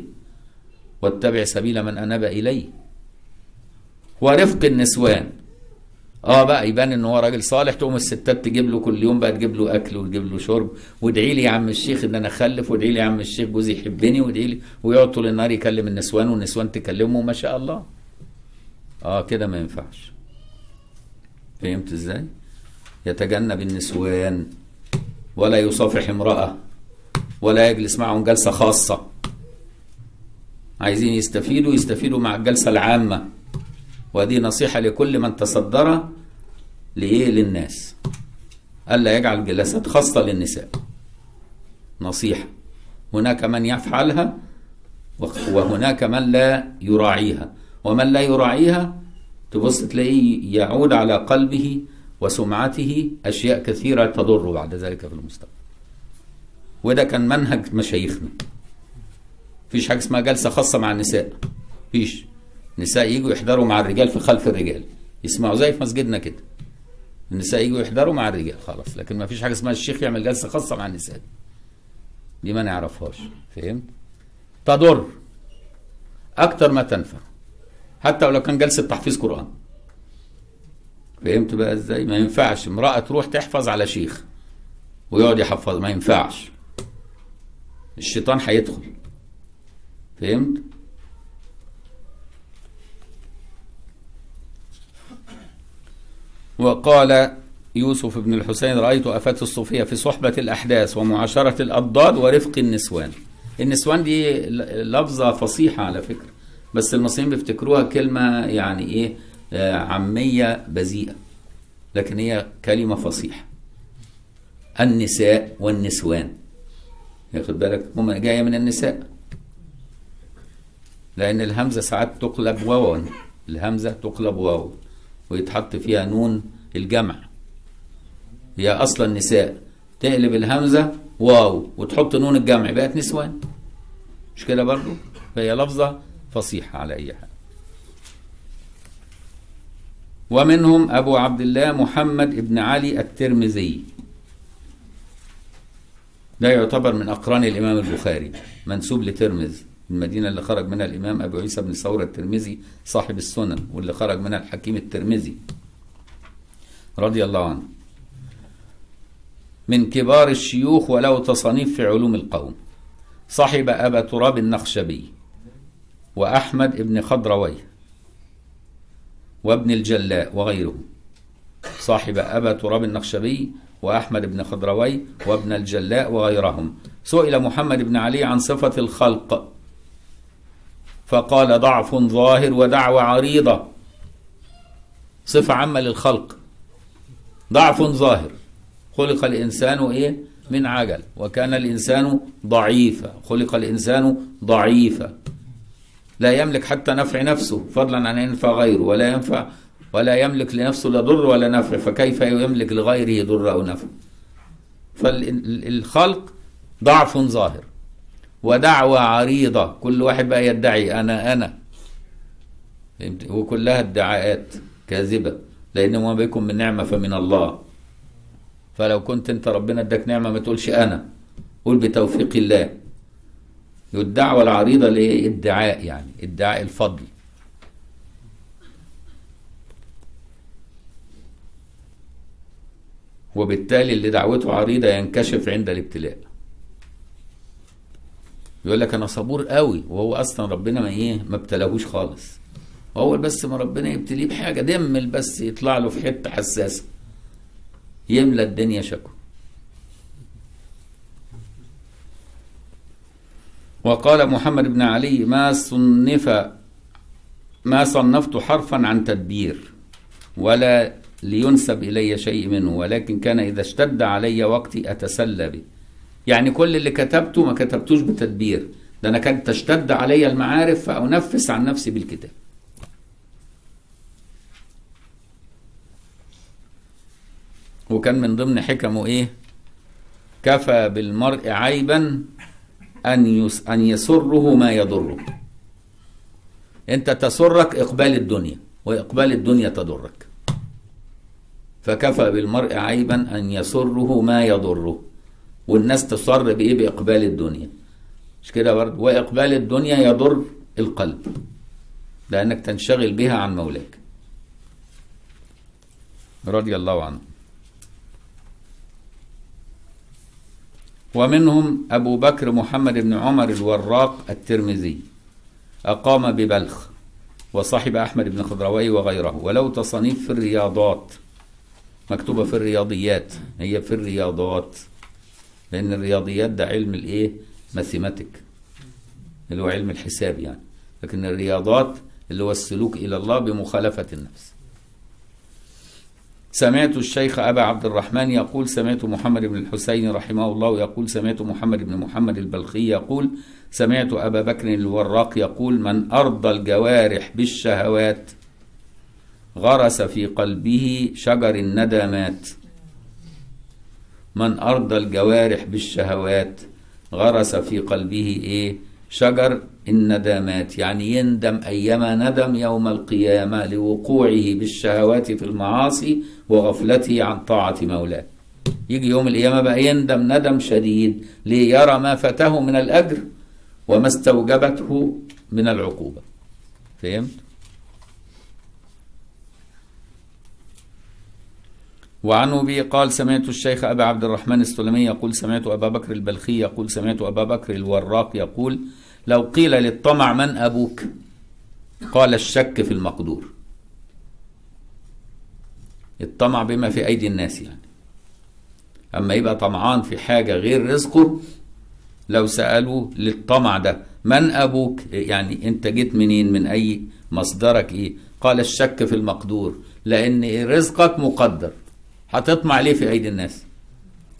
واتبع سبيل من أناب إليه. ورفق النسوان آه بقى يبان إن هو راجل صالح تقوم الستات تجيب له كل يوم بقى تجيب له أكل وتجيب له شرب وادعي لي يا عم الشيخ إن أنا أخلف وادعي لي يا عم الشيخ جوزي يحبني وادعي لي ويقعد طول النهار يكلم النسوان والنسوان تكلمه ما شاء الله آه كده ما ينفعش. فهمت إزاي؟ يتجنب النسوان ولا يصافح امرأة ولا يجلس معهم جلسة خاصة. عايزين يستفيدوا يستفيدوا مع الجلسة العامة. ودي نصيحة لكل من تصدر لإيه؟ للناس. ألا يجعل جلسات خاصة للنساء. نصيحة. هناك من يفعلها وهناك من لا يراعيها. ومن لا يراعيها تبص تلاقيه يعود على قلبه وسمعته أشياء كثيرة تضر بعد ذلك في المستقبل. وده كان منهج مشايخنا. فيش حاجة اسمها جلسة خاصة مع النساء. فيش نساء يجوا يحضروا مع الرجال في خلف الرجال. يسمعوا زي في مسجدنا كده. النساء يجوا يحضروا مع الرجال خلاص. لكن ما فيش حاجة اسمها الشيخ يعمل جلسة خاصة مع النساء دي ما نعرفهاش. فهمت؟ تضر. أكتر ما تنفع. حتى ولو كان جلسة تحفيظ قرآن. فهمت بقى إزاي؟ ما ينفعش. امرأة تروح تحفظ على شيخ ويقعد يحفظ ما ينفعش. الشيطان هيدخل. فهمت؟ وقال يوسف بن الحسين رأيت أفات الصوفية في صحبة الأحداث ومعاشرة الأضداد ورفق النسوان. النسوان دي لفظة فصيحة على فكرة. بس المصريين بيفتكروها كلمة يعني إيه آه عامية بذيئة لكن هي كلمة فصيحة. النساء والنسوان. ياخد بالك؟ هم جاية من النساء. لأن الهمزة ساعات تقلب واوا الهمزة تقلب واوا ويتحط فيها نون الجمع. هي أصلا نساء. تقلب الهمزة واو وتحط نون الجمع بقت نسوان. مش كده برضو؟ فهي لفظة فصيحة على أي حال. ومنهم أبو عبد الله محمد ابن علي الترمذي. ده يعتبر من أقران الإمام البخاري منسوب لترمذ المدينة اللي خرج منها الإمام أبو عيسى بن ثورة الترمذي صاحب السنن واللي خرج منها الحكيم الترمذي. رضي الله عنه. من كبار الشيوخ وله تصانيف في علوم القوم. صاحب أبا تراب النخشبي. وأحمد بن خضروي وابن الجلاء وغيره. صاحب أبا تراب النخشبي وأحمد بن خضروي وابن الجلاء وغيرهم. سئل محمد بن علي عن صفة الخلق. فقال ضعف ظاهر ودعوة عريضة. صفة عامة للخلق. ضعف ظاهر. خلق الإنسان إيه؟ من عجل. وكان الإنسان ضعيفا. خلق الإنسان ضعيفا. لا يملك حتى نفع نفسه فضلا عن ينفع غيره ولا ينفع ولا يملك لنفسه لا ضر ولا نفع فكيف يملك لغيره ضر أو نفع؟ فالخلق ضعف ظاهر ودعوة عريضة كل واحد بقى يدعي أنا أنا. فهمت؟ وكلها ادعاءات كاذبة لأن ما بكم من نعمة فمن الله. فلو كنت أنت ربنا اداك نعمة ما تقولش أنا قول بتوفيق الله. والدعوة العريضة ليه ادعاء يعني ادعاء الفضل. وبالتالي اللي دعوته عريضة ينكشف عند الابتلاء. يقول لك أنا صبور قوي وهو أصلا ربنا ما إيه ما ابتلاهوش خالص. هو بس ما ربنا يبتليه بحاجة دمل بس يطلع له في حتة حساسة. يملى الدنيا شكوى. وقال محمد بن علي ما صنف ما صنفت حرفا عن تدبير ولا لينسب إلي شيء منه ولكن كان إذا اشتد علي وقتي أتسلى به. يعني كل اللي كتبته ما كتبتوش بتدبير. ده أنا كانت تشتد علي المعارف فأنفس عن نفسي بالكتاب. وكان من ضمن حكمه إيه؟ كفى بالمرء عيبا أن أن يسره ما يضره. أنت تسرك إقبال الدنيا وإقبال الدنيا تضرك. فكفى بالمرء عيبا أن يسره ما يضره. والناس تصر بإيه؟ بإقبال الدنيا. مش كده برضه؟ وإقبال الدنيا يضر القلب. لأنك تنشغل بها عن مولاك. رضي الله عنه. ومنهم أبو بكر محمد بن عمر الوراق الترمذي. أقام ببلخ وصاحب أحمد بن خضروي وغيره. ولو تصانيف في الرياضات مكتوبة في الرياضيات هي في الرياضات. لأن الرياضيات ده علم الإيه؟ ماثيماتيك اللي هو علم الحساب يعني. لكن الرياضات اللي هو السلوك إلى الله بمخالفة النفس. سمعت الشيخ أبا عبد الرحمن يقول سمعت محمد بن الحسين رحمه الله يقول سمعت محمد بن محمد البلخي يقول سمعت أبا بكر الوراق يقول من أرضى الجوارح بالشهوات غرس في قلبه شجر الندمات. من أرضى الجوارح بالشهوات غرس في قلبه إيه؟ شجر الندامات يعني يندم أيما ندم يوم القيامة لوقوعه بالشهوات في المعاصي وغفلته عن طاعة مولاه يجي يوم القيامة بقى يندم ندم شديد ليرى ما فاته من الأجر وما استوجبته من العقوبة فهمت؟ وعن أبي قال سمعت الشيخ أبا عبد الرحمن السلمي يقول سمعت أبا بكر البلخي يقول سمعت أبا بكر الوراق يقول لو قيل للطمع من أبوك؟ قال الشك في المقدور. الطمع بما في أيدي الناس يعني. أما يبقى طمعان في حاجة غير رزقه لو سألوا للطمع ده من أبوك؟ يعني أنت جيت منين؟ من أي مصدرك إيه؟ قال الشك في المقدور لأن رزقك مقدر. هتطمع ليه في أيدي الناس؟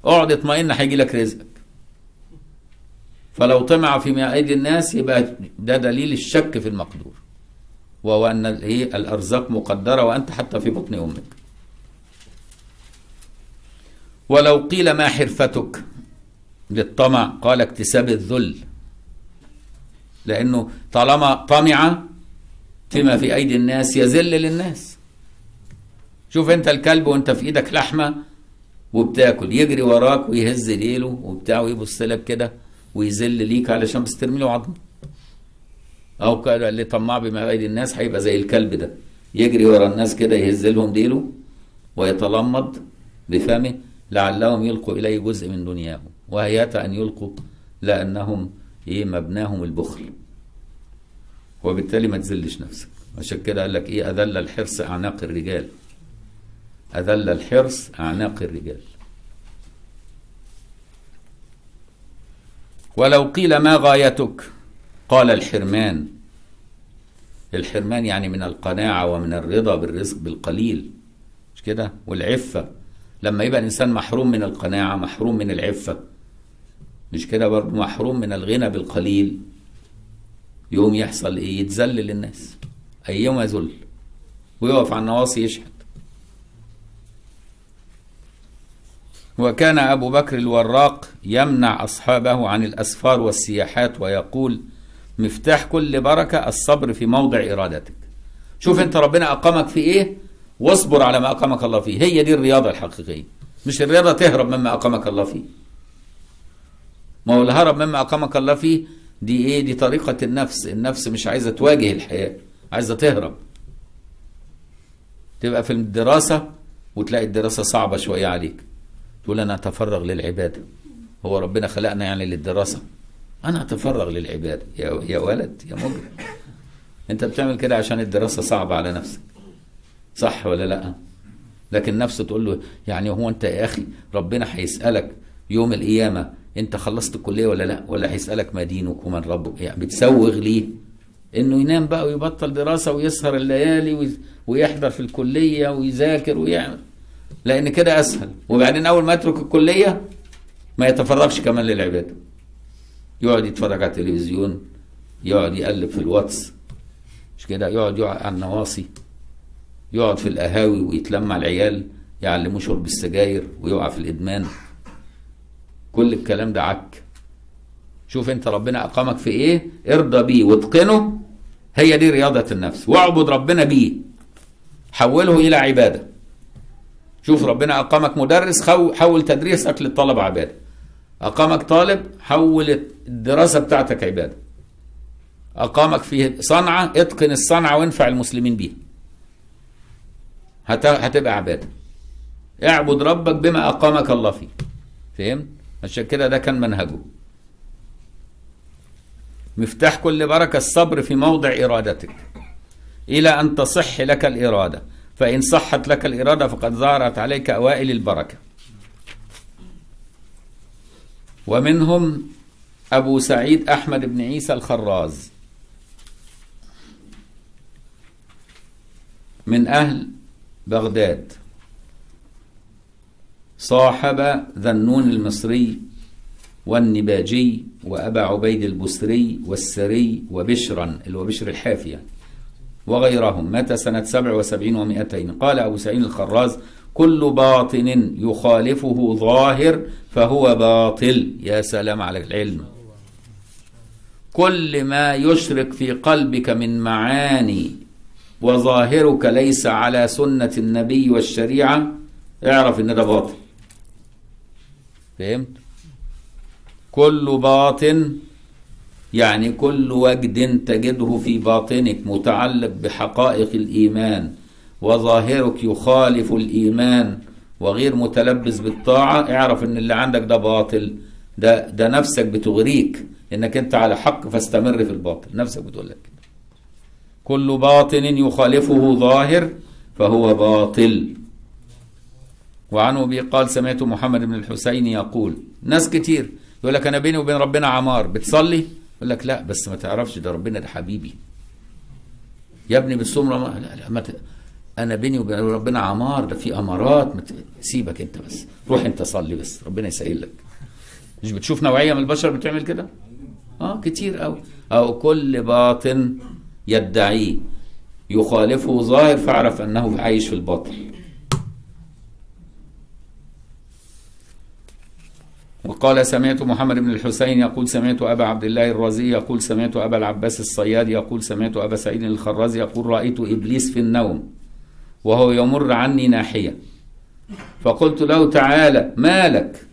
اقعد اطمئن هيجي لك رزقك. فلو طمع في أيدي الناس يبقى ده دليل الشك في المقدور. وهو أن إيه الأرزاق مقدرة وأنت حتى في بطن أمك. ولو قيل ما حرفتك للطمع قال اكتساب الذل. لأنه طالما طمع فيما في أيدي الناس يذل للناس. شوف انت الكلب وانت في إيدك لحمة وبتاكل. يجري وراك ويهز ديله وبتاع ويبص لك كده ويذل ليك علشان بس ترمي له عظم. أو كده اللي طماع بما ايدي الناس هيبقى زي الكلب ده. يجري ورا الناس كده يهز لهم ديله ويتلمض بفمه لعلهم يلقوا إليه جزء من دنياهم. وهيأت أن يلقوا لأنهم إيه مبناهم البخل. وبالتالي ما تذلش نفسك. عشان كده قال لك إيه أذل الحرص أعناق الرجال. أذل الحرص أعناق الرجال. ولو قيل ما غايتك؟ قال الحرمان. الحرمان يعني من القناعة ومن الرضا بالرزق بالقليل. مش كده؟ والعفة. لما يبقى الإنسان محروم من القناعة محروم من العفة. مش كده برضه؟ محروم من الغنى بالقليل. يوم يحصل إيه؟ يتذل للناس. أيما ذل. ويقف على النواصي يشحت. وكان أبو بكر الوراق يمنع أصحابه عن الأسفار والسياحات ويقول مفتاح كل بركة الصبر في موضع إرادتك. شوف أنت ربنا أقامك في إيه؟ واصبر على ما أقامك الله فيه. هي دي الرياضة الحقيقية. مش الرياضة تهرب مما أقامك الله فيه. ما هو الهرب مما أقامك الله فيه. دي إيه؟ دي طريقة النفس. النفس مش عايزة تواجه الحياة عايزة تهرب. تبقى في الدراسة وتلاقي الدراسة صعبة شوية عليك. تقول أنا أتفرغ للعبادة. هو ربنا خلقنا يعني للدراسة. أنا أتفرغ للعبادة. يا, يا ولد يا مجرم. أنت بتعمل كده عشان الدراسة صعبة على نفسك. صح ولا لأ؟ لكن نفسه تقول له يعني هو أنت يا أخي ربنا هيسألك يوم القيامة أنت خلصت الكلية ولا لأ؟ ولا هيسألك ما دينك ومن ربك. يعني بتسوغ ليه؟ إنه ينام بقى ويبطل دراسة ويسهر الليالي وي- ويحضر في الكلية ويذاكر ويعمل. لأن كده أسهل. وبعدين أول ما يترك الكلية ما يتفرغش كمان للعبادة. يقعد يتفرج على التلفزيون يقعد يقلب في الواتس. مش كده؟ يقعد يقعد على النواصي. يقعد في القهاوي ويتلم مع العيال يعلموه شرب السجاير ويقع في الإدمان. كل الكلام ده عك. شوف أنت ربنا أقامك في إيه؟ ارضى بيه واتقنه. هي دي رياضة النفس. واعبد ربنا بيه. حوله إلى عبادة. شوف ربنا أقامك مدرس حول تدريسك للطلبة عبادة. أقامك طالب حول الدراسة بتاعتك عبادة. أقامك في صنعة اتقن الصنعة وانفع المسلمين بيها. هت- هتبقى عبادة. اعبد ربك بما أقامك الله فيه. فهمت عشان كده ده كان منهجه. مفتاح كل بركة الصبر في موضع إرادتك. إلى أن تصح لك الإرادة. فإن صحت لك الإرادة فقد ظهرت عليك أوائل البركة. ومنهم أبو سعيد أحمد بن عيسى الخراز. من أهل بغداد. صاحب ذنون المصري والنباجي وأبا عبيد البسري والسري وبشرا اللي هو بشر الحافي يعني وغيرهم. مات سنة سبع وسبعين ومائتين قال أبو سعيد الخراز كل باطن يخالفه ظاهر فهو باطل. يا سلام على العلم. كل ما يشرك في قلبك من معاني وظاهرك ليس على سنة النبي والشريعة اعرف إن ده باطل. فهمت؟ كل باطن يعني كل وجد تجده في باطنك متعلق بحقائق الإيمان وظاهرك يخالف الإيمان وغير متلبس بالطاعة اعرف إن اللي عندك ده باطل ده ده نفسك بتغريك إنك أنت على حق فاستمر في الباطل نفسك بتقول لك كل باطن يخالفه ظاهر فهو باطل. وعن أبي قال سمعت محمد بن الحسين يقول ناس كتير يقول لك أنا بيني وبين ربنا عمار بتصلي؟ يقول لك لا بس ما تعرفش ده ربنا ده حبيبي. يا ابني بتصوم رمضان لا لا ما ت... أنا بيني وبين ربنا عمار ده في أمارات مت... سيبك أنت بس. روح أنت صلي بس ربنا يسهل لك. مش بتشوف نوعية من البشر بتعمل كده؟ آه كتير قوي أو كل باطن يدعيه يخالفه ظاهر فاعرف أنه عايش في الباطل وقال سمعت محمد بن الحسين يقول سمعت أبا عبد الله الرازي يقول سمعت أبا العباس الصياد يقول سمعت أبا سعيد الخراز يقول رأيت إبليس في النوم وهو يمر عني ناحية. فقلت له تعالى ما لك؟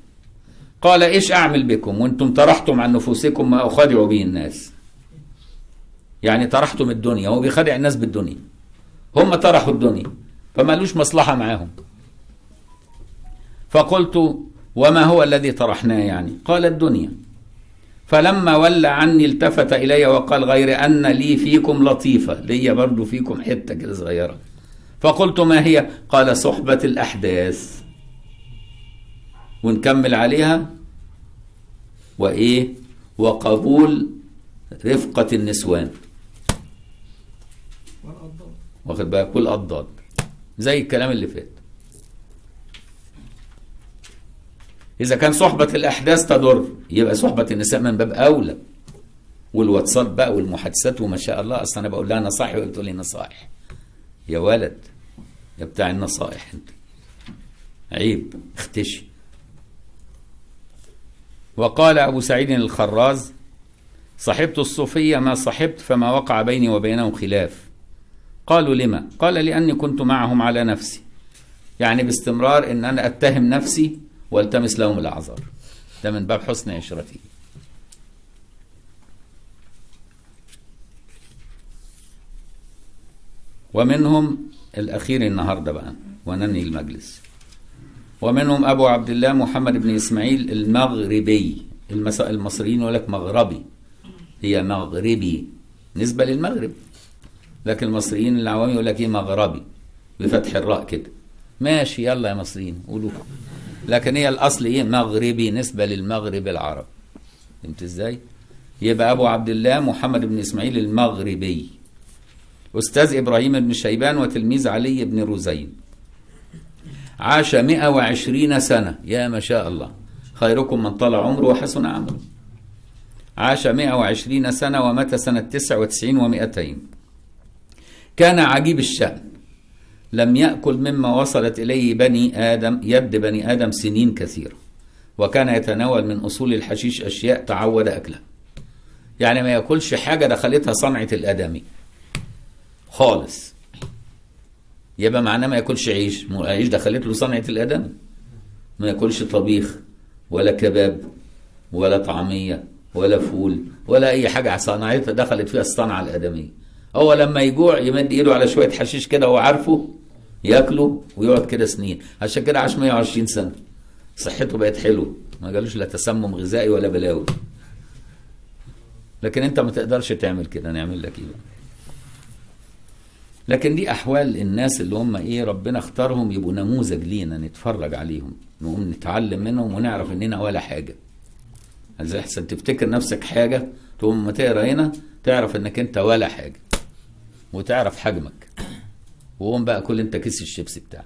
قال إيش أعمل بكم؟ وأنتم طرحتم عن نفوسكم ما أخادع به الناس. يعني طرحتم الدنيا هو بيخدع الناس بالدنيا. هم طرحوا الدنيا فما لوش مصلحة معاهم. فقلت وما هو الذي طرحناه يعني؟ قال الدنيا. فلما ولى عني التفت إلي وقال غير أن لي فيكم لطيفة لي برضو فيكم حتة كده صغيرة. فقلت ما هي؟ قال صحبة الأحداث. ونكمل عليها. وإيه؟ وقبول رفقة النسوان. واخد بالك؟ كل أضداد زي الكلام اللي فات. إذا كان صحبة الأحداث تضر يبقى صحبة النساء من باب أولى. والواتساب بقى والمحادثات وما شاء الله. أصلا أنا بقول لها نصائح وهي بتقول لي نصائح يا ولد يا بتاع النصائح أنت. عيب اختشي. وقال أبو سعيد الخراز صحبت الصوفية ما صحبت فما وقع بيني وبينهم خلاف. قالوا لما؟ قال لأني كنت معهم على نفسي. يعني باستمرار إن أنا أتهم نفسي والتمس لهم الأعذار. ده من باب حسن عشرته. ومنهم الأخير النهاردة بقى وننهي المجلس. ومنهم أبو عبد الله محمد بن إسماعيل المغربي المس... المصريين يقول لك مغربي. هي مغربي. نسبة للمغرب. لكن المصريين العوام يقول لك إيه مغربي؟ بفتح الراء كده. ماشي يلا يا مصريين قولوا. لكن هي الأصل إيه؟ مغربي نسبة للمغرب العرب. فهمت إزاي؟ يبقى أبو عبد الله محمد بن إسماعيل المغربي. أستاذ إبراهيم بن شيبان وتلميذ علي بن رزين. عاش 120 سنة. يا ما شاء الله. خيركم من طال عمره وحسن عمله عاش 120 سنة ومات سنة 99 و200 كان عجيب الشأن. لم يأكل مما وصلت إليه بني آدم يد بني آدم سنين كثيرة وكان يتناول من أصول الحشيش أشياء تعود أكلها يعني ما يأكلش حاجة دخلتها صنعة الآدمي. خالص. يبقى معناه ما يأكلش عيش. ما العيش دخلت له صنعة الآدمي. ما يأكلش طبيخ ولا كباب ولا طعمية ولا فول ولا أي حاجة صنعتها دخلت فيها الصنعة الآدمية. هو لما يجوع يمد إيده على شوية حشيش كده وهو عارفه. ياكله ويقعد كده سنين. عشان كده عاش 120 سنة. صحته بقت حلوة. ما جالوش لا تسمم غذائي ولا بلاوي. لكن انت ما تقدرش تعمل كده. نعمل لك إيه بقى؟ لكن دي أحوال الناس اللي هم إيه ربنا اختارهم يبقوا نموذج لينا نتفرج عليهم. نقوم نتعلم منهم ونعرف إننا ولا حاجة. زي أحسن تفتكر نفسك حاجة تقوم ما تقرأ هنا تعرف إنك أنت ولا حاجة. وتعرف حجمك. وقوم بقى كل انت كيس الشيبسي بتاعك.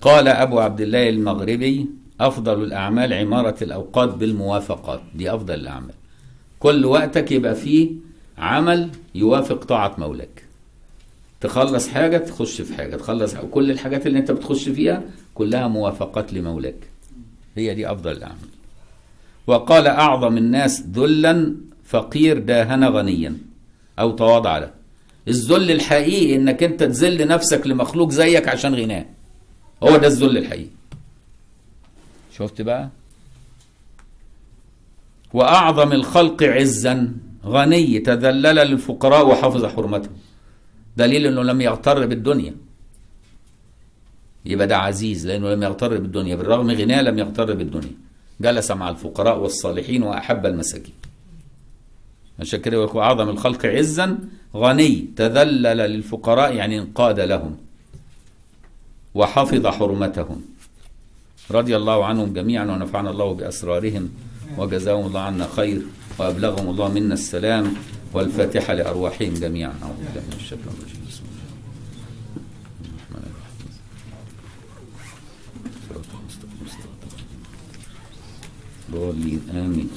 قال أبو عبد الله المغربي أفضل الأعمال عمارة الأوقات بالموافقات. دي أفضل الأعمال. كل وقتك يبقى فيه عمل يوافق طاعة مولاك تخلص حاجة تخش في حاجة. تخلص حاجة. كل الحاجات اللي انت بتخش فيها كلها موافقات لمولاك هي دي أفضل الأعمال. وقال أعظم الناس ذلا فقير داهن غنيا. أو تواضع له. الذل الحقيقي إنك أنت تذل نفسك لمخلوق زيك عشان غناه. هو ده الذل الحقيقي. شفت بقى؟ وأعظم الخلق عزا. غني تذلل للفقراء وحفظ حرمتهم. دليل أنه لم يغتر بالدنيا. يبقى ده عزيز لأنه لم يغتر بالدنيا. بالرغم غناه لم يغتر بالدنيا. جلس مع الفقراء والصالحين وأحب المساكين. عشان كده يقول أعظم الخلق عزا غني تذلل للفقراء يعني انقاد لهم وحفظ حرمتهم. رضي الله عنهم جميعا ونفعنا الله بأسرارهم وجزاهم الله عنا خير وأبلغهم الله منا السلام والفاتحة لأرواحهم جميعا. أعوذ بالله من الشيطان الرجيم. بسم الله الرحمن الرحيم. آمين